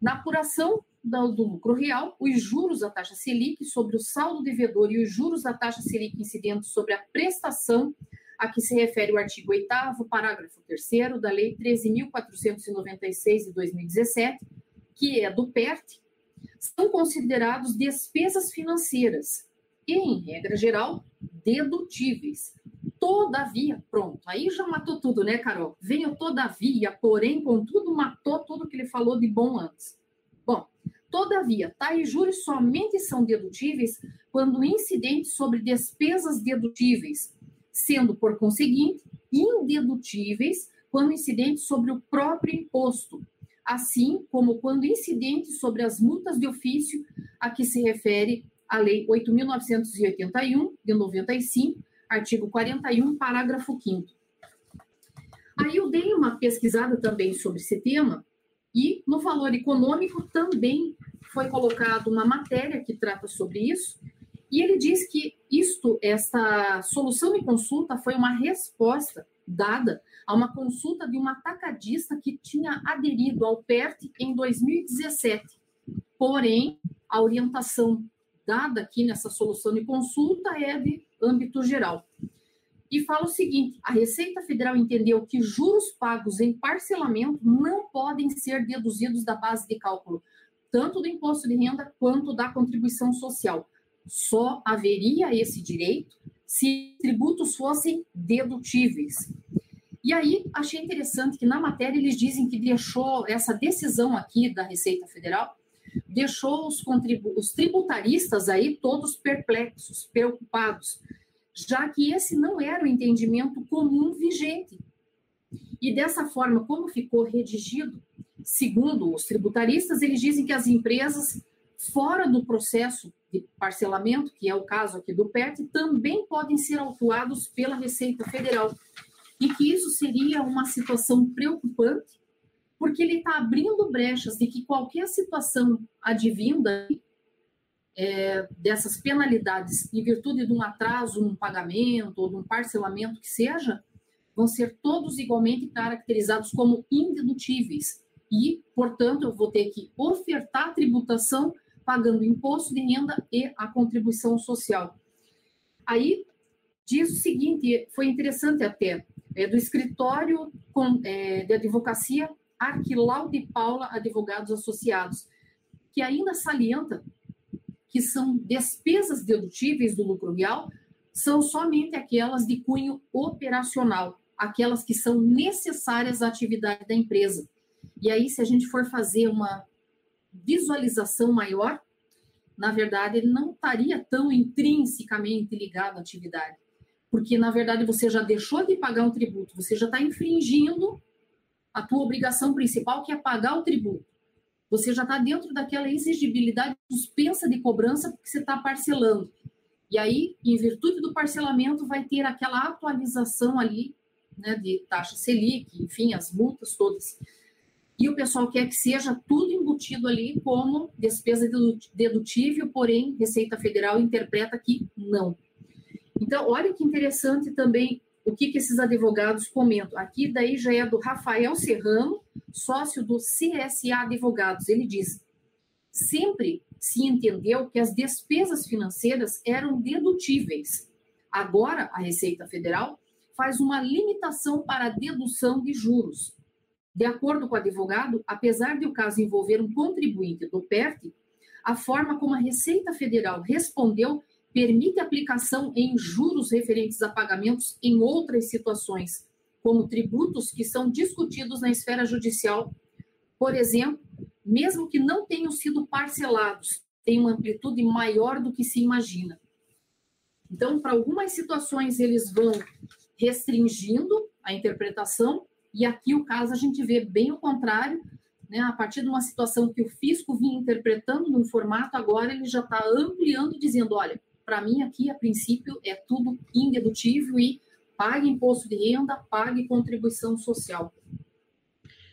Na apuração do, do lucro real, os juros da taxa Selic sobre o saldo devedor e os juros da taxa Selic incidentes sobre a prestação a que se refere o artigo 8 parágrafo 3 da Lei 13.496 de 2017, que é do PERT, são considerados despesas financeiras e, em regra geral, dedutíveis. Todavia, pronto, aí já matou tudo, né, Carol? Venho todavia, porém, contudo, matou tudo que ele falou de bom antes. Bom, todavia, tais juros somente são dedutíveis quando incidentes sobre despesas dedutíveis, sendo, por conseguinte, indedutíveis quando incidentes sobre o próprio imposto, assim como quando incidentes sobre as multas de ofício a que se refere a Lei 8.981, de 95, artigo 41, parágrafo 5 Aí eu dei uma pesquisada também sobre esse tema e no valor econômico também foi colocado uma matéria que trata sobre isso e ele diz que isto, esta solução de consulta foi uma resposta dada a uma consulta de uma atacadista que tinha aderido ao PERT em 2017. Porém, a orientação dada aqui nessa solução de consulta é de âmbito geral. E fala o seguinte: a Receita Federal entendeu que juros pagos em parcelamento não podem ser deduzidos da base de cálculo, tanto do imposto de renda quanto da contribuição social. Só haveria esse direito se tributos fossem dedutíveis. E aí, achei interessante que na matéria eles dizem que deixou essa decisão aqui da Receita Federal, deixou os, os tributaristas aí todos perplexos, preocupados, já que esse não era o entendimento comum vigente. E dessa forma, como ficou redigido, segundo os tributaristas, eles dizem que as empresas fora do processo de parcelamento, que é o caso aqui do PERT, também podem ser autuados pela Receita Federal e que isso seria uma situação preocupante, porque ele está abrindo brechas de que qualquer situação advinda é, dessas penalidades em virtude de um atraso num pagamento ou de um parcelamento que seja, vão ser todos igualmente caracterizados como indedutíveis. E, portanto, eu vou ter que ofertar tributação pagando imposto de renda e a contribuição social. Aí diz o seguinte, foi interessante até, é, do escritório com, é, de advocacia Arquilau de Paula Advogados Associados, que ainda salienta que são despesas dedutíveis do lucro real, são somente aquelas de cunho operacional, aquelas que são necessárias à atividade da empresa. E aí, se a gente for fazer uma visualização maior, na verdade, ele não estaria tão intrinsecamente ligado à atividade porque na verdade você já deixou de pagar um tributo, você já está infringindo a tua obrigação principal, que é pagar o tributo. Você já está dentro daquela exigibilidade suspensa de cobrança porque você está parcelando. E aí, em virtude do parcelamento, vai ter aquela atualização ali, né, de taxa Selic, enfim, as multas todas. E o pessoal quer que seja tudo embutido ali como despesa dedutível, porém, Receita Federal interpreta que não. Então, olha que interessante também o que, que esses advogados comentam. Aqui daí já é do Rafael Serrano, sócio do CSA Advogados. Ele diz: sempre se entendeu que as despesas financeiras eram dedutíveis. Agora, a Receita Federal faz uma limitação para a dedução de juros. De acordo com o advogado, apesar de o caso envolver um contribuinte do PERT, a forma como a Receita Federal respondeu permite aplicação em juros referentes a pagamentos em outras situações, como tributos que são discutidos na esfera judicial, por exemplo, mesmo que não tenham sido parcelados, tem uma amplitude maior do que se imagina. Então, para algumas situações, eles vão restringindo a interpretação, e aqui o caso a gente vê bem o contrário, né? a partir de uma situação que o fisco vinha interpretando num formato, agora ele já está ampliando, dizendo: olha, para mim aqui, a princípio, é tudo indedutível e pague imposto de renda, pague contribuição social.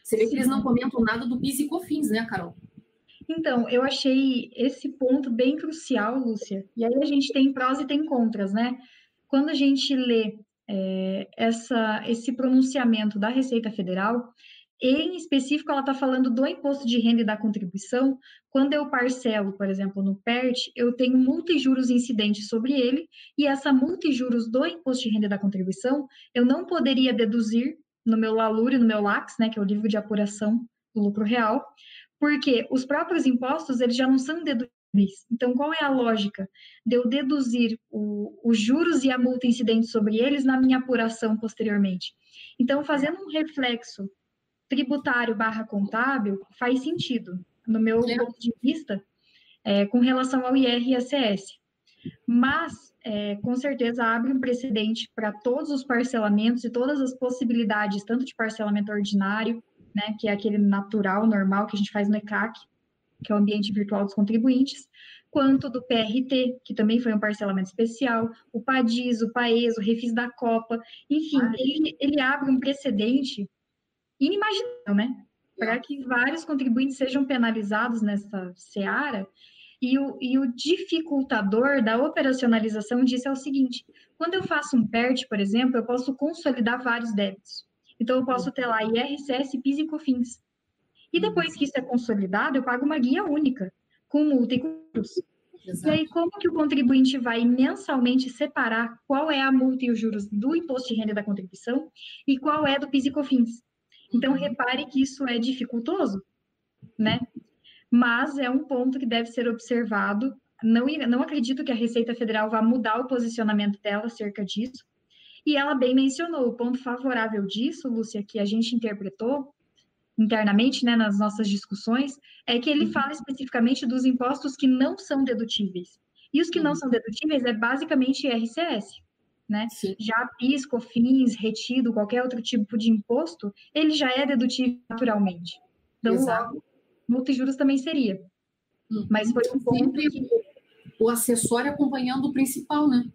Você vê que eles não comentam nada do PIS e COFINS, né, Carol? Então, eu achei esse ponto bem crucial, Lúcia. E aí a gente tem prós e tem contras, né? Quando a gente lê é, essa, esse pronunciamento da Receita Federal, em específico, ela está falando do imposto de renda e da contribuição. Quando eu parcelo, por exemplo, no PERT, eu tenho multa e juros incidentes sobre ele, e essa multa e juros do imposto de renda e da contribuição, eu não poderia deduzir no meu LALUR e no meu LAX, né, que é o livro de apuração do lucro real, porque os próprios impostos, eles já não são deduzíveis. Então, qual é a lógica de eu deduzir o, os juros e a multa incidente sobre eles na minha apuração posteriormente? Então, fazendo um reflexo tributário barra contábil faz sentido, no meu é. ponto de vista, é, com relação ao IR e ISS. Mas, é, com certeza, abre um precedente para todos os parcelamentos e todas as possibilidades, tanto de parcelamento ordinário, né, que é aquele natural, normal, que a gente faz no ECAC, que é o ambiente virtual dos contribuintes, quanto do PRT, que também foi um parcelamento especial, o PADIS, o PAES, o Refis da Copa, enfim, ele, ele abre um precedente inimaginável, né? Para que vários contribuintes sejam penalizados nessa seara. E o, e o dificultador da operacionalização disso é o seguinte: quando eu faço um PERT, por exemplo, eu posso consolidar vários débitos. Então, eu posso ter lá IRCS, PIS e COFINS. E depois que isso é consolidado, eu pago uma guia única, com multa e custos. E aí, como que o contribuinte vai mensalmente separar qual é a multa e os juros do imposto de renda da contribuição e qual é do PIS e COFINS? Então, uhum. repare que isso é dificultoso, né? Mas é um ponto que deve ser observado. Não, não acredito que a Receita Federal vá mudar o posicionamento dela acerca disso. E ela bem mencionou o ponto favorável disso, Lúcia, que a gente interpretou internamente, né, nas nossas discussões, é que ele uhum. fala especificamente dos impostos que não são dedutíveis. E os que não são dedutíveis é basicamente IRCS, né? Sim. Já PIS, COFINS, retido, qualquer outro tipo de imposto, ele já é dedutível naturalmente. Então, Exato. multa e juros também seria. Uhum. Mas foi um ponto Sempre que... o acessório acompanhando o principal, né?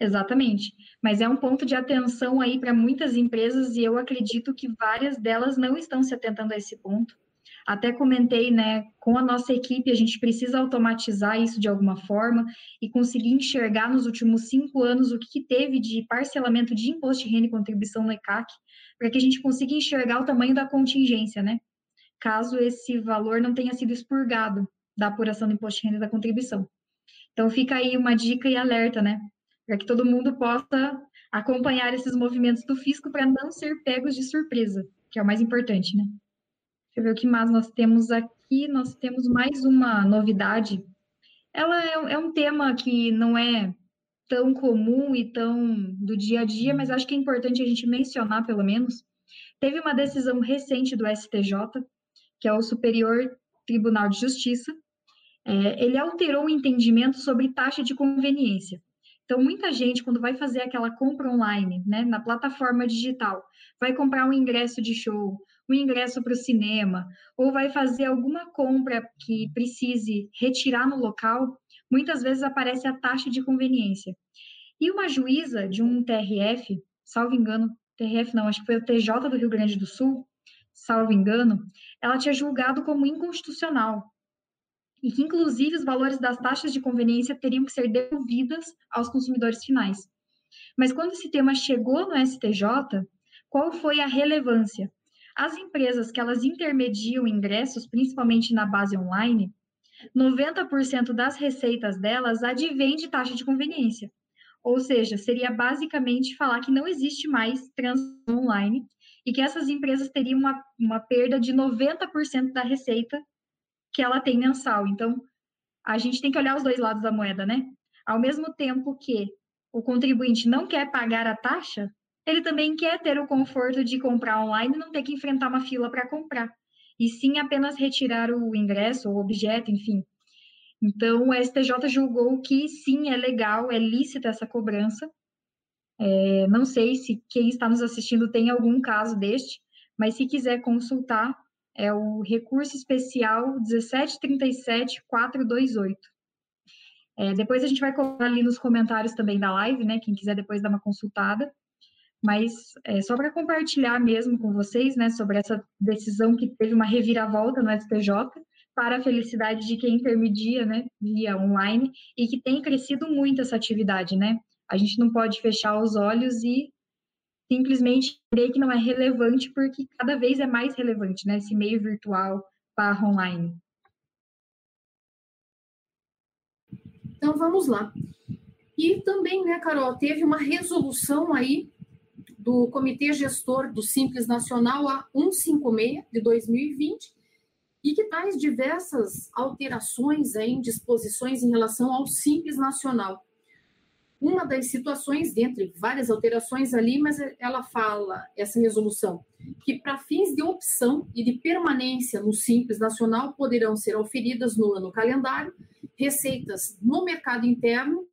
Exatamente. Mas é um ponto de atenção aí para muitas empresas e eu acredito que várias delas não estão se atentando a esse ponto. Até comentei, né, com a nossa equipe, a gente precisa automatizar isso de alguma forma e conseguir enxergar nos últimos cinco anos o que teve de parcelamento de imposto de renda e contribuição no ECAC, para que a gente consiga enxergar o tamanho da contingência, né? Caso esse valor não tenha sido expurgado da apuração do imposto de renda e da contribuição. Então fica aí uma dica e alerta, né? Para que todo mundo possa acompanhar esses movimentos do fisco para não ser pegos de surpresa, que é o mais importante, né? Deixa eu ver o que mais nós temos aqui. Nós temos mais uma novidade. Ela é, é um tema que não é tão comum e tão do dia a dia, mas acho que é importante a gente mencionar, pelo menos. Teve uma decisão recente do STJ, que é o Superior Tribunal de Justiça. É, ele alterou o entendimento sobre taxa de conveniência. Então, muita gente, quando vai fazer aquela compra online, né, na plataforma digital, vai comprar um ingresso de show, um ingresso para o cinema, ou vai fazer alguma compra que precise retirar no local, muitas vezes aparece a taxa de conveniência. E uma juíza de um TRF, salvo engano, TRF não, acho que foi o TJ do Rio Grande do Sul, salvo engano, ela tinha julgado como inconstitucional e que, inclusive, os valores das taxas de conveniência teriam que ser devolvidas aos consumidores finais. Mas quando esse tema chegou no STJ, qual foi a relevância? As empresas que elas intermediam ingressos, principalmente na base online, 90% das receitas delas advém de taxa de conveniência. Ou seja, seria basicamente falar que não existe mais transação online e que essas empresas teriam uma, uma perda de 90% da receita que ela tem mensal. Então, a gente tem que olhar os dois lados da moeda, né? Ao mesmo tempo que o contribuinte não quer pagar a taxa, ele também quer ter o conforto de comprar online e não ter que enfrentar uma fila para comprar, e sim apenas retirar o ingresso ou objeto, enfim. Então, o STJ julgou que sim, é legal, é lícita essa cobrança. É, não sei se quem está nos assistindo tem algum caso deste, mas se quiser consultar, é o recurso especial 1737428. É, depois a gente vai colocar ali nos comentários também da live, né? Quem quiser depois dar uma consultada. Mas é, só para compartilhar mesmo com vocês, né, sobre essa decisão que teve uma reviravolta no STJ, para a felicidade de quem intermedia, né, via online, e que tem crescido muito essa atividade, né? A gente não pode fechar os olhos e simplesmente crer que não é relevante, porque cada vez é mais relevante, né? Esse meio virtual barra online. Então vamos lá. E também, né, Carol, teve uma resolução aí do Comitê Gestor do Simples Nacional a 156 de 2020 e que traz diversas alterações em disposições em relação ao Simples Nacional uma das situações, dentre várias alterações ali, mas ela fala, essa resolução, que para fins de opção e de permanência no Simples Nacional poderão ser oferidas no ano calendário receitas no mercado interno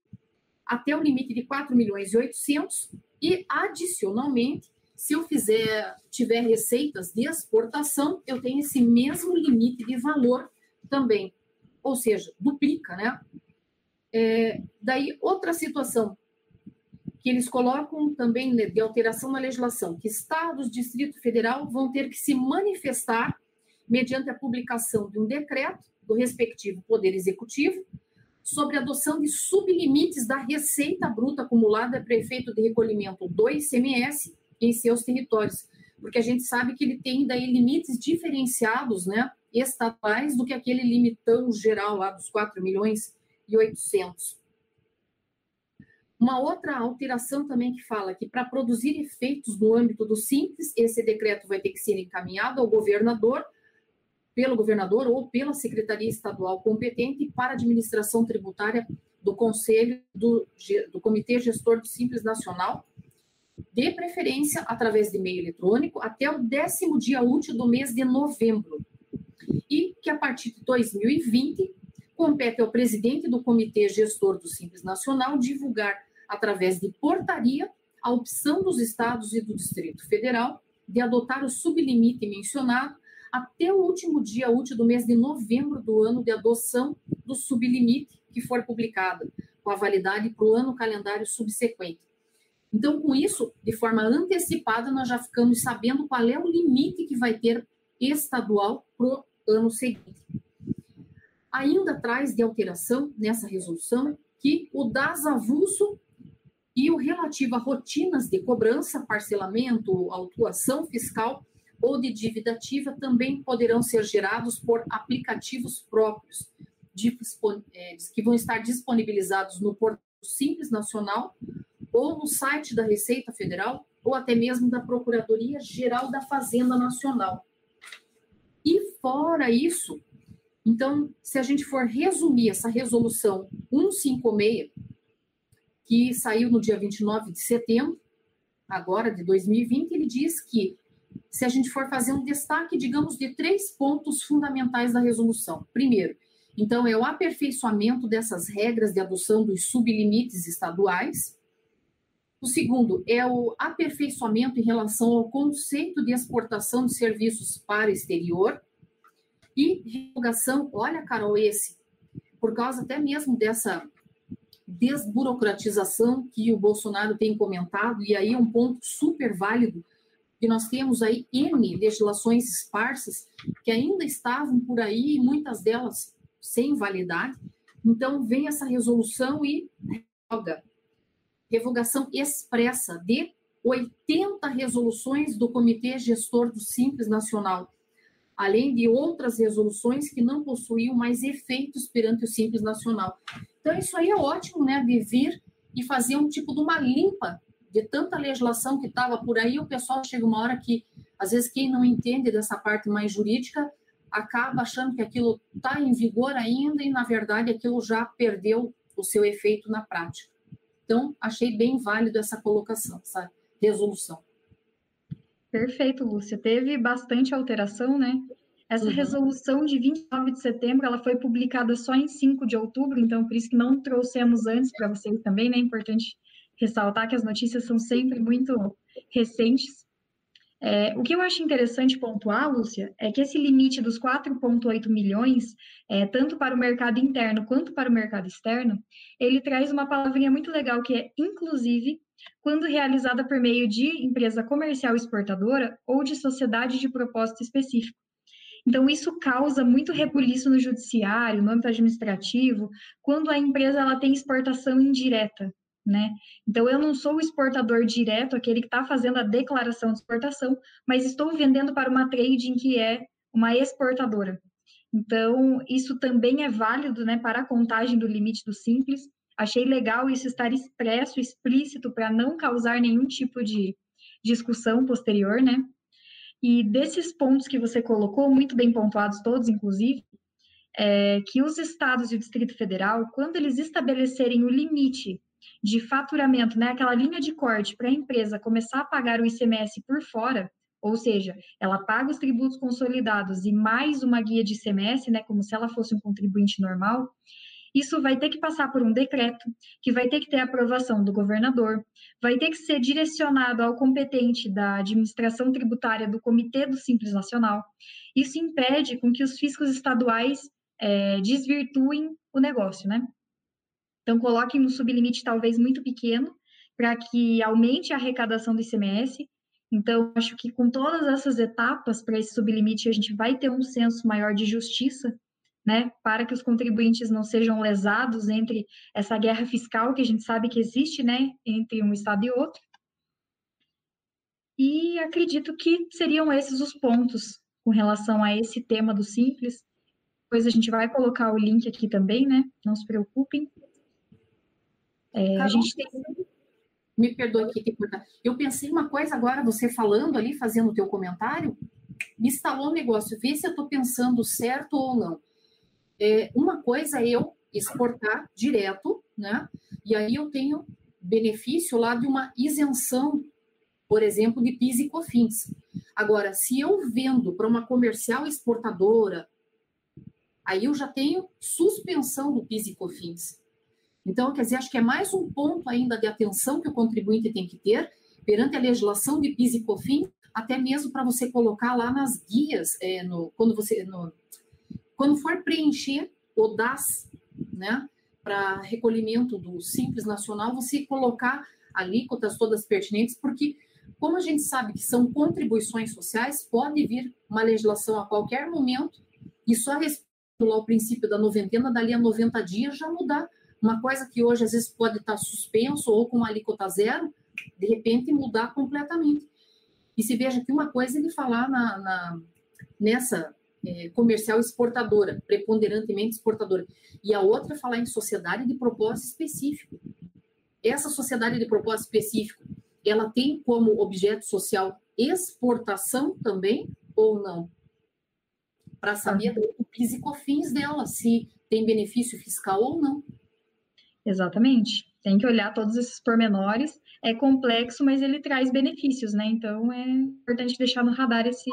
até o limite de 4 milhões e 800 e adicionalmente, se eu fizer tiver receitas de exportação, eu tenho esse mesmo limite de valor também. ou seja, duplica, né? É, daí, outra situação que eles colocam também de alteração na legislação, que estados, Distrito Federal vão ter que se manifestar mediante a publicação de um decreto do respectivo Poder Executivo sobre a adoção de sublimites da receita bruta acumulada para efeito de recolhimento do ICMS em seus territórios, porque a gente sabe que ele tem daí limites diferenciados, né, estatais do que aquele limitão geral lá dos 4 milhões e 800. Uma outra alteração também que fala que para produzir efeitos no âmbito do simples, esse decreto vai ter que ser encaminhado ao governador, pelo governador ou pela secretaria estadual competente para administração tributária do conselho do, do comitê gestor do simples nacional, de preferência através de e-mail eletrônico até o décimo dia útil do mês de novembro. E que a partir de 2020 compete ao presidente do Comitê Gestor do Simples Nacional divulgar, através de portaria, a opção dos estados e do Distrito Federal de adotar o sublimite mencionado até o último dia útil do mês de novembro do ano de adoção do sublimite que for publicado, com a validade para o ano calendário subsequente. Então, com isso, de forma antecipada, nós já ficamos sabendo qual é o limite que vai ter estadual para o ano seguinte. Ainda traz de alteração nessa resolução que o das avulso e o relativo a rotinas de cobrança, parcelamento, autuação fiscal ou de dívida ativa também poderão ser gerados por aplicativos próprios, é, que vão estar disponibilizados no Portal Simples Nacional ou no site da Receita Federal ou até mesmo da Procuradoria Geral da Fazenda Nacional. E fora isso, então, se a gente for resumir essa resolução 156, que saiu no dia 29 de setembro, agora de 2020, ele diz que se a gente for fazer um destaque, digamos, de três pontos fundamentais da resolução. Primeiro, então, é o aperfeiçoamento dessas regras de adoção dos sublimites estaduais. O segundo é o aperfeiçoamento em relação ao conceito de exportação de serviços para exterior. E revogação, olha, Carol, esse, por causa até mesmo dessa desburocratização que o Bolsonaro tem comentado, e aí é um ponto super válido, que nós temos aí N legislações esparsas que ainda estavam por aí, muitas delas sem validade. Então, vem essa resolução e revoga. Revogação expressa de 80 resoluções do Comitê Gestor do Simples Nacional, além de outras resoluções que não possuíam mais efeitos perante o Simples Nacional. Então, isso aí é ótimo, né, de vir e fazer um tipo de uma limpa de tanta legislação que estava por aí, o pessoal chega uma hora que, às vezes, quem não entende dessa parte mais jurídica acaba achando que aquilo está em vigor ainda e, na verdade, aquilo já perdeu o seu efeito na prática. Então, achei bem válido essa colocação, essa resolução. Perfeito, Lúcia. Teve bastante alteração, né? Essa uhum. resolução de 29 de setembro, ela foi publicada só em 5 de outubro, então por isso que não trouxemos antes para vocês também, né? É importante ressaltar que as notícias são sempre muito recentes. É, o que eu acho interessante pontuar, Lúcia, é que esse limite dos 4,8 milhões, é, tanto para o mercado interno quanto para o mercado externo, ele traz uma palavrinha muito legal que é inclusive, quando realizada por meio de empresa comercial exportadora ou de sociedade de propósito específico. Então, isso causa muito rebuliço no judiciário, no âmbito administrativo, quando a empresa ela tem exportação indireta, né? Então, eu não sou o exportador direto, aquele que está fazendo a declaração de exportação, mas estou vendendo para uma trading que é uma exportadora. Então, isso também é válido né, para a contagem do limite do simples. Achei legal isso estar expresso, explícito, para não causar nenhum tipo de discussão posterior, né? E desses pontos que você colocou, muito bem pontuados todos, inclusive, é que os estados e o Distrito Federal, quando eles estabelecerem o limite de faturamento, né, aquela linha de corte para a empresa começar a pagar o ICMS por fora, ou seja, ela paga os tributos consolidados e mais uma guia de ICMS, né, como se ela fosse um contribuinte normal, isso vai ter que passar por um decreto, que vai ter que ter aprovação do governador, vai ter que ser direcionado ao competente da administração tributária do Comitê do Simples Nacional. Isso impede com que os fiscos estaduais é, desvirtuem o negócio, né? Então, coloquem um sublimite talvez muito pequeno para que aumente a arrecadação do ICMS. Então, acho que com todas essas etapas para esse sublimite, a gente vai ter um senso maior de justiça, né, para que os contribuintes não sejam lesados entre essa guerra fiscal que a gente sabe que existe, né, entre um estado e outro. E acredito que seriam esses os pontos com relação a esse tema do simples. Depois a gente vai colocar o link aqui também, né? Não se preocupem. É, a gente tem... Me perdoe aqui. Eu pensei uma coisa agora, você falando ali, fazendo o teu comentário, me instalou um negócio, vê se eu estou pensando certo ou não. É, uma coisa é eu exportar direto, né? E aí eu tenho benefício lá de uma isenção, por exemplo, de PIS e COFINS. Agora, se eu vendo para uma comercial exportadora, aí eu já tenho suspensão do PIS e COFINS. Então, quer dizer, acho que é mais um ponto ainda de atenção que o contribuinte tem que ter perante a legislação de PIS e COFINS, até mesmo para você colocar lá nas guias, é, no, quando você no, quando for preencher o DAS, né, para recolhimento do Simples Nacional, você colocar alíquotas todas pertinentes, porque como a gente sabe que são contribuições sociais, pode vir uma legislação a qualquer momento e só respeito lá o princípio da noventena, dali a 90 dias já mudar uma coisa que hoje às vezes pode estar suspenso ou com alíquota zero, de repente mudar completamente. E se veja que uma coisa é ele falar na, na nessa é, comercial exportadora, preponderantemente exportadora, e a outra é falar em sociedade de propósito específico. Essa sociedade de propósito específico, ela tem como objeto social exportação também ou não? Para saber o PIS e COFINS dela, se tem benefício fiscal ou não. Exatamente. Tem que olhar todos esses pormenores. É complexo, mas ele traz benefícios, né? Então é importante deixar no radar esse,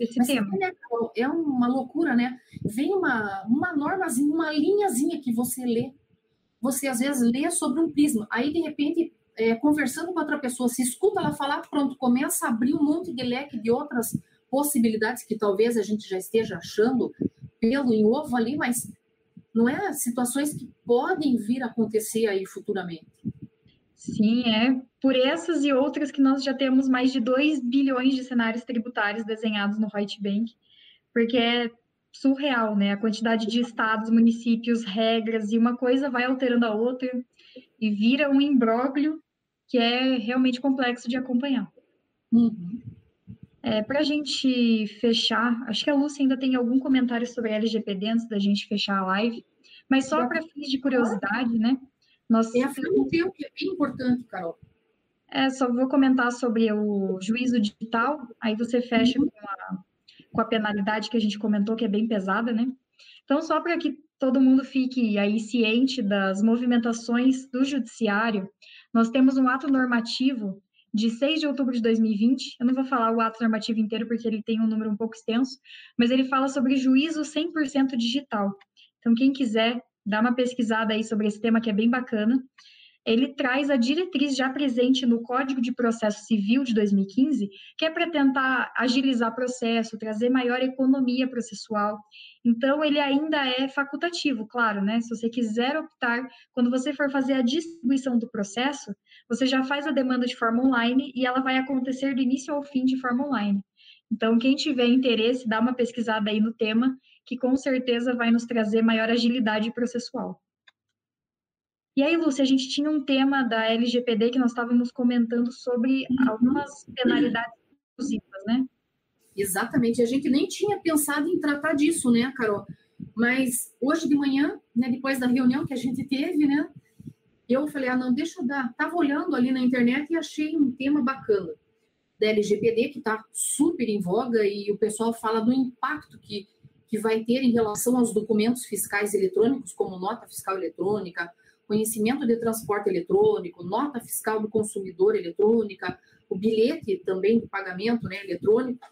esse mas tema. Né, é uma loucura, né? Vem uma, uma normazinha, uma linhazinha que você lê. Você às vezes lê sobre um prisma. Aí, de repente, é, conversando com outra pessoa, se escuta ela falar, pronto, começa a abrir um monte de leque de outras possibilidades que talvez a gente já esteja achando pelo em ovo ali, mas não é situações que podem vir a acontecer aí futuramente. Sim, é por essas e outras que nós já temos mais de 2 bilhões de cenários tributários desenhados no White Bank, porque é surreal, né? A quantidade de estados, municípios, regras, e uma coisa vai alterando a outra e vira um imbróglio que é realmente complexo de acompanhar. Uhum. É, Para a gente fechar, acho que a Lúcia ainda tem algum comentário sobre a LGPD antes da gente fechar a live, mas só para fins de curiosidade, né? Nós... É a tempo que é bem importante, Carol. É, só vou comentar sobre o juízo digital, aí você fecha uhum. com, a, com a penalidade que a gente comentou, que é bem pesada, né? Então, só para que todo mundo fique aí ciente das movimentações do judiciário, nós temos um ato normativo de 6 de outubro de 2020. Eu não vou falar o ato normativo inteiro porque ele tem um número um pouco extenso, mas ele fala sobre juízo 100% digital. Então, quem quiser dar uma pesquisada aí sobre esse tema que é bem bacana, ele traz a diretriz já presente no Código de Processo Civil de 2015, que é para tentar agilizar processo, trazer maior economia processual. Então, ele ainda é facultativo, claro, né? Se você quiser optar, quando você for fazer a distribuição do processo, você já faz a demanda de forma online e ela vai acontecer do início ao fim de forma online. Então, quem tiver interesse, dá uma pesquisada aí no tema, que com certeza vai nos trazer maior agilidade processual. E aí, Lúcia, a gente tinha um tema da LGPD que nós estávamos comentando sobre algumas penalidades exclusivas, né? Exatamente, a gente nem tinha pensado em tratar disso, né, Carol? Mas hoje de manhã, né, depois da reunião que a gente teve, né, eu falei, ah, não, deixa eu dar. Tava olhando ali na internet e achei um tema bacana da LGPD, que está super em voga, e o pessoal fala do impacto que, que vai ter em relação aos documentos fiscais eletrônicos, como nota fiscal eletrônica, conhecimento de transporte eletrônico, nota fiscal do consumidor eletrônica, o bilhete também de pagamento né, eletrônico.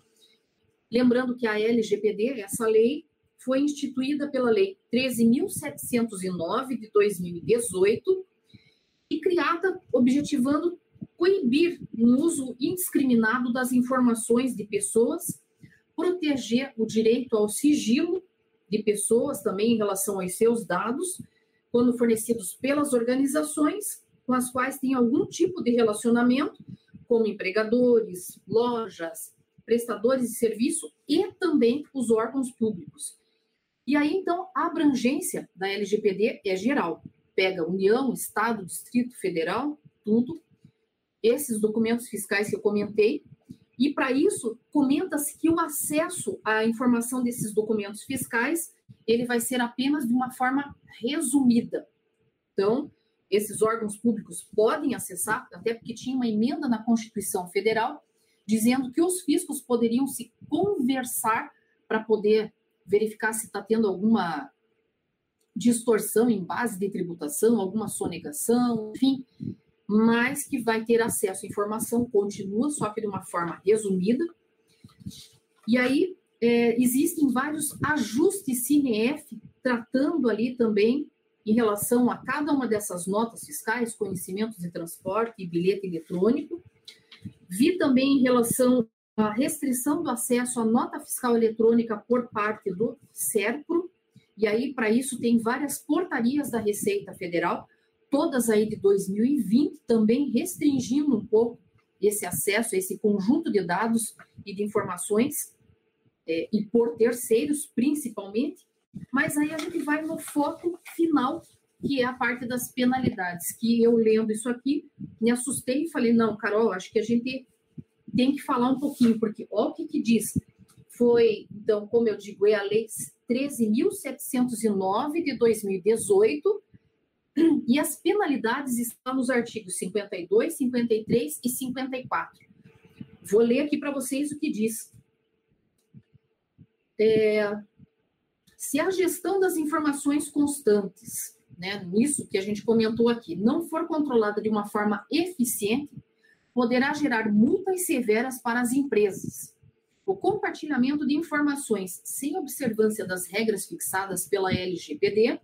Lembrando que a LGPD, essa lei, foi instituída pela Lei 13.709 de 2018 e criada objetivando coibir o uso indiscriminado das informações de pessoas, proteger o direito ao sigilo de pessoas também em relação aos seus dados, quando fornecidos pelas organizações com as quais tem algum tipo de relacionamento, como empregadores, lojas, prestadores de serviço e também os órgãos públicos. E aí, então, a abrangência da LGPD é geral. Pega União, Estado, Distrito Federal, tudo. Esses documentos fiscais que eu comentei. E, para isso, comenta-se que o acesso à informação desses documentos fiscais ele vai ser apenas de uma forma resumida. Então, esses órgãos públicos podem acessar, até porque tinha uma emenda na Constituição Federal dizendo que os fiscos poderiam se conversar para poder verificar se está tendo alguma distorção em base de tributação, alguma sonegação, enfim, mas que vai ter acesso à informação continua, só que de uma forma resumida. E aí é, existem vários ajustes CINEF tratando ali também em relação a cada uma dessas notas fiscais, conhecimentos de transporte e bilhete eletrônico. Vi também em relação à restrição do acesso à nota fiscal eletrônica por parte do SERPRO, e aí para isso tem várias portarias da Receita Federal, todas aí de 2020, também restringindo um pouco esse acesso esse conjunto de dados e de informações é, e por terceiros, principalmente, mas aí a gente vai no foco final, que é a parte das penalidades, que eu lendo isso aqui, me assustei e falei, não, Carol, acho que a gente tem que falar um pouquinho, porque olha o que, que diz. Foi, então, como eu digo, é a Lei 13.709 de 2018, e as penalidades estão nos artigos 52, 53 e 54. Vou ler aqui para vocês o que diz. É, se a gestão das informações constantes, né, nisso que a gente comentou aqui, não for controlada de uma forma eficiente, poderá gerar multas severas para as empresas. O compartilhamento de informações sem observância das regras fixadas pela LGPD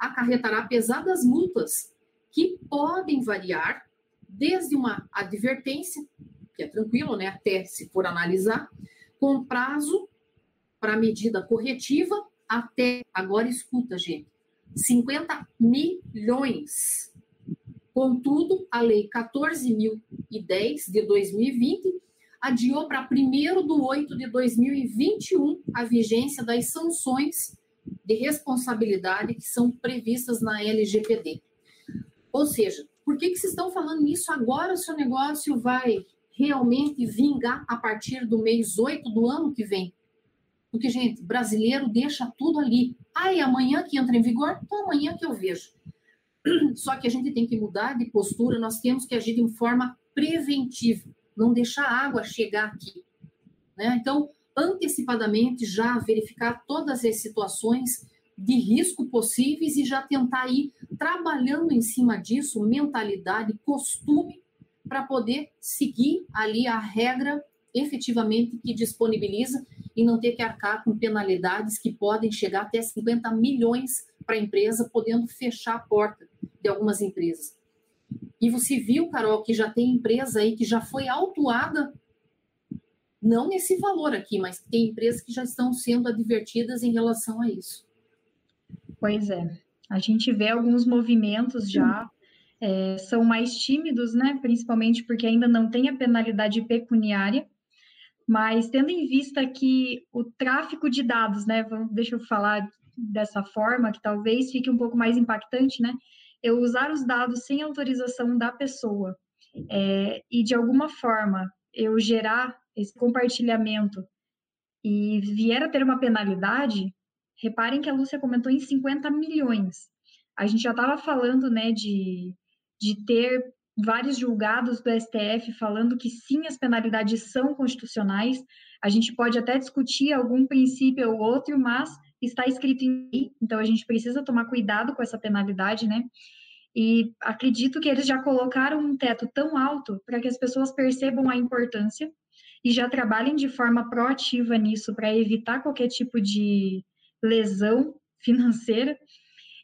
acarretará pesadas multas que podem variar desde uma advertência, que é tranquilo, né, até se for analisar, com prazo para medida corretiva até, agora escuta, gente, 50 milhões. Contudo, a Lei 14.010 de 2020 adiou para 1 de 8 de 2021 a vigência das sanções de responsabilidade que são previstas na LGPD. Ou seja, por que, que vocês estão falando nisso agora? Seu negócio vai realmente vingar a partir do mês 8 do ano que vem? Porque, gente, brasileiro deixa tudo ali. Ah, e amanhã que entra em vigor? Então amanhã que eu vejo. Só que a gente tem que mudar de postura, nós temos que agir de forma preventiva, não deixar a água chegar aqui. Né? Então, antecipadamente, já verificar todas as situações de risco possíveis e já tentar ir trabalhando em cima disso, mentalidade, costume, para poder seguir ali a regra efetivamente que disponibiliza e não ter que arcar com penalidades que podem chegar até 50 milhões para a empresa, podendo fechar a porta de algumas empresas. E você viu, Carol, que já tem empresa aí que já foi autuada, não nesse valor aqui, mas tem empresas que já estão sendo advertidas em relação a isso. Pois é, a gente vê alguns movimentos já, é, são mais tímidos, né? Principalmente porque ainda não tem a penalidade pecuniária, mas tendo em vista que o tráfico de dados, né, deixa eu falar dessa forma, que talvez fique um pouco mais impactante, né, eu usar os dados sem autorização da pessoa é, e de alguma forma eu gerar esse compartilhamento e vier a ter uma penalidade, reparem que a Lúcia comentou em 50 milhões. A gente já estava falando, né, de, de ter vários julgados do STF falando que sim, as penalidades são constitucionais. A gente pode até discutir algum princípio ou outro, mas está escrito em lei, então a gente precisa tomar cuidado com essa penalidade, né? E acredito que eles já colocaram um teto tão alto para que as pessoas percebam a importância e já trabalhem de forma proativa nisso para evitar qualquer tipo de lesão financeira.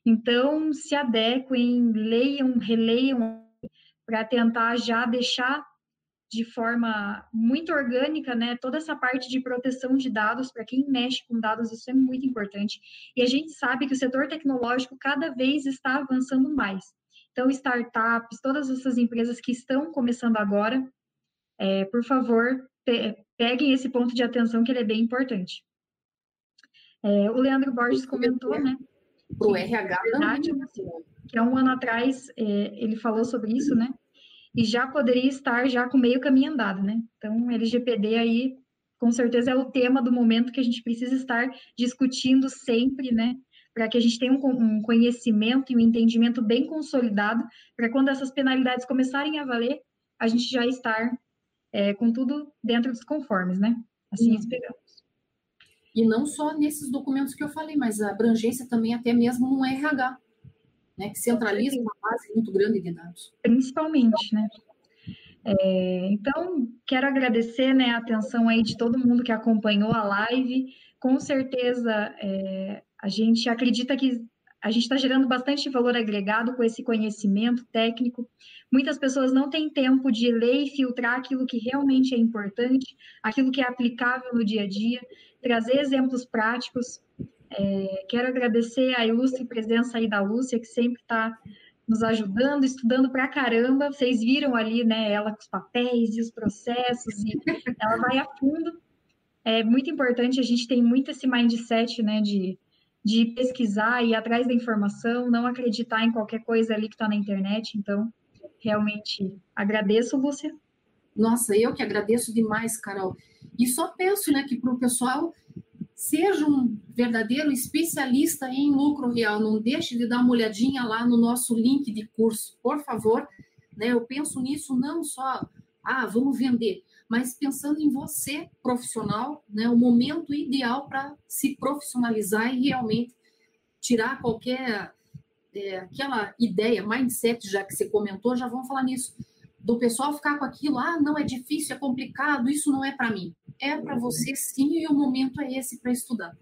Então, se adequem, leiam, releiam para tentar já deixar de forma muito orgânica, né? Toda essa parte de proteção de dados, para quem mexe com dados, isso é muito importante. E a gente sabe que o setor tecnológico cada vez está avançando mais. Então, startups, todas essas empresas que estão começando agora, é, por favor, peguem esse ponto de atenção que ele é bem importante. É, o Leandro Borges comentou, né? O RH verdade, que há um ano atrás é, ele falou sobre isso, né? e já poderia estar já com meio caminho andado, né? Então, LGPD aí, com certeza, é o tema do momento que a gente precisa estar discutindo sempre, né? Para que a gente tenha um, conhecimento e um entendimento bem consolidado, para quando essas penalidades começarem a valer, a gente já estar é, com tudo dentro dos conformes, né? Assim uhum. esperamos. E não só nesses documentos que eu falei, mas a abrangência também até mesmo no RH né, que centraliza uma base muito grande de dados. Principalmente, né? É, então, quero agradecer né, a atenção aí de todo mundo que acompanhou a live. Com certeza, é, a gente acredita que a gente está gerando bastante valor agregado com esse conhecimento técnico. Muitas pessoas não têm tempo de ler e filtrar aquilo que realmente é importante, aquilo que é aplicável no dia a dia, trazer exemplos práticos. É, quero agradecer a ilustre presença aí da Lúcia, que sempre está nos ajudando, estudando pra caramba. Vocês viram ali, né, ela com os papéis e os processos, e ela vai a fundo. É muito importante, a gente tem muito esse mindset, né, de, de pesquisar e atrás da informação, não acreditar em qualquer coisa ali que está na internet. Então, realmente agradeço, Lúcia. Nossa, eu que agradeço demais, Carol. E só penso, né, que para o pessoal Seja um verdadeiro especialista em lucro real. Não deixe de dar uma olhadinha lá no nosso link de curso, por favor. Né? Eu penso nisso não só, ah, vamos vender, mas pensando em você, profissional, né? o momento ideal para se profissionalizar e realmente tirar qualquer é, aquela ideia, mindset, já que você comentou, já vamos falar nisso do pessoal ficar com aquilo, ah, não é difícil, é complicado, isso não é para mim. É para você sim, e o momento é esse para estudar.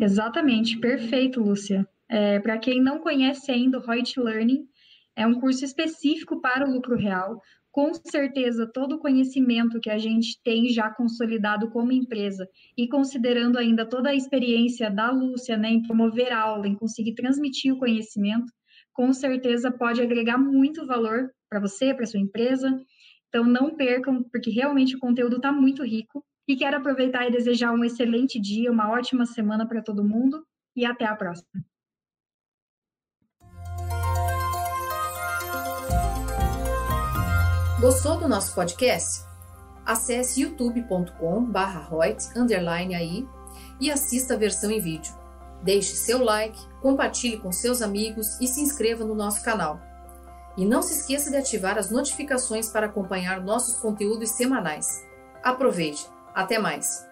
Exatamente, perfeito, Lúcia. É, para quem não conhece ainda o Reut Learning, é um curso específico para o lucro real. Com certeza, todo o conhecimento que a gente tem já consolidado como empresa e considerando ainda toda a experiência da Lúcia né, em promover aula, em conseguir transmitir o conhecimento, com certeza pode agregar muito valor para você, para sua empresa. Então, não percam, porque realmente o conteúdo está muito rico. E quero aproveitar e desejar um excelente dia, uma ótima semana para todo mundo e até a próxima. Gostou do nosso podcast? Acesse youtube.com/royts_aí e assista a versão em vídeo. Deixe seu like, compartilhe com seus amigos e se inscreva no nosso canal. E não se esqueça de ativar as notificações para acompanhar nossos conteúdos semanais. Aproveite! Até mais!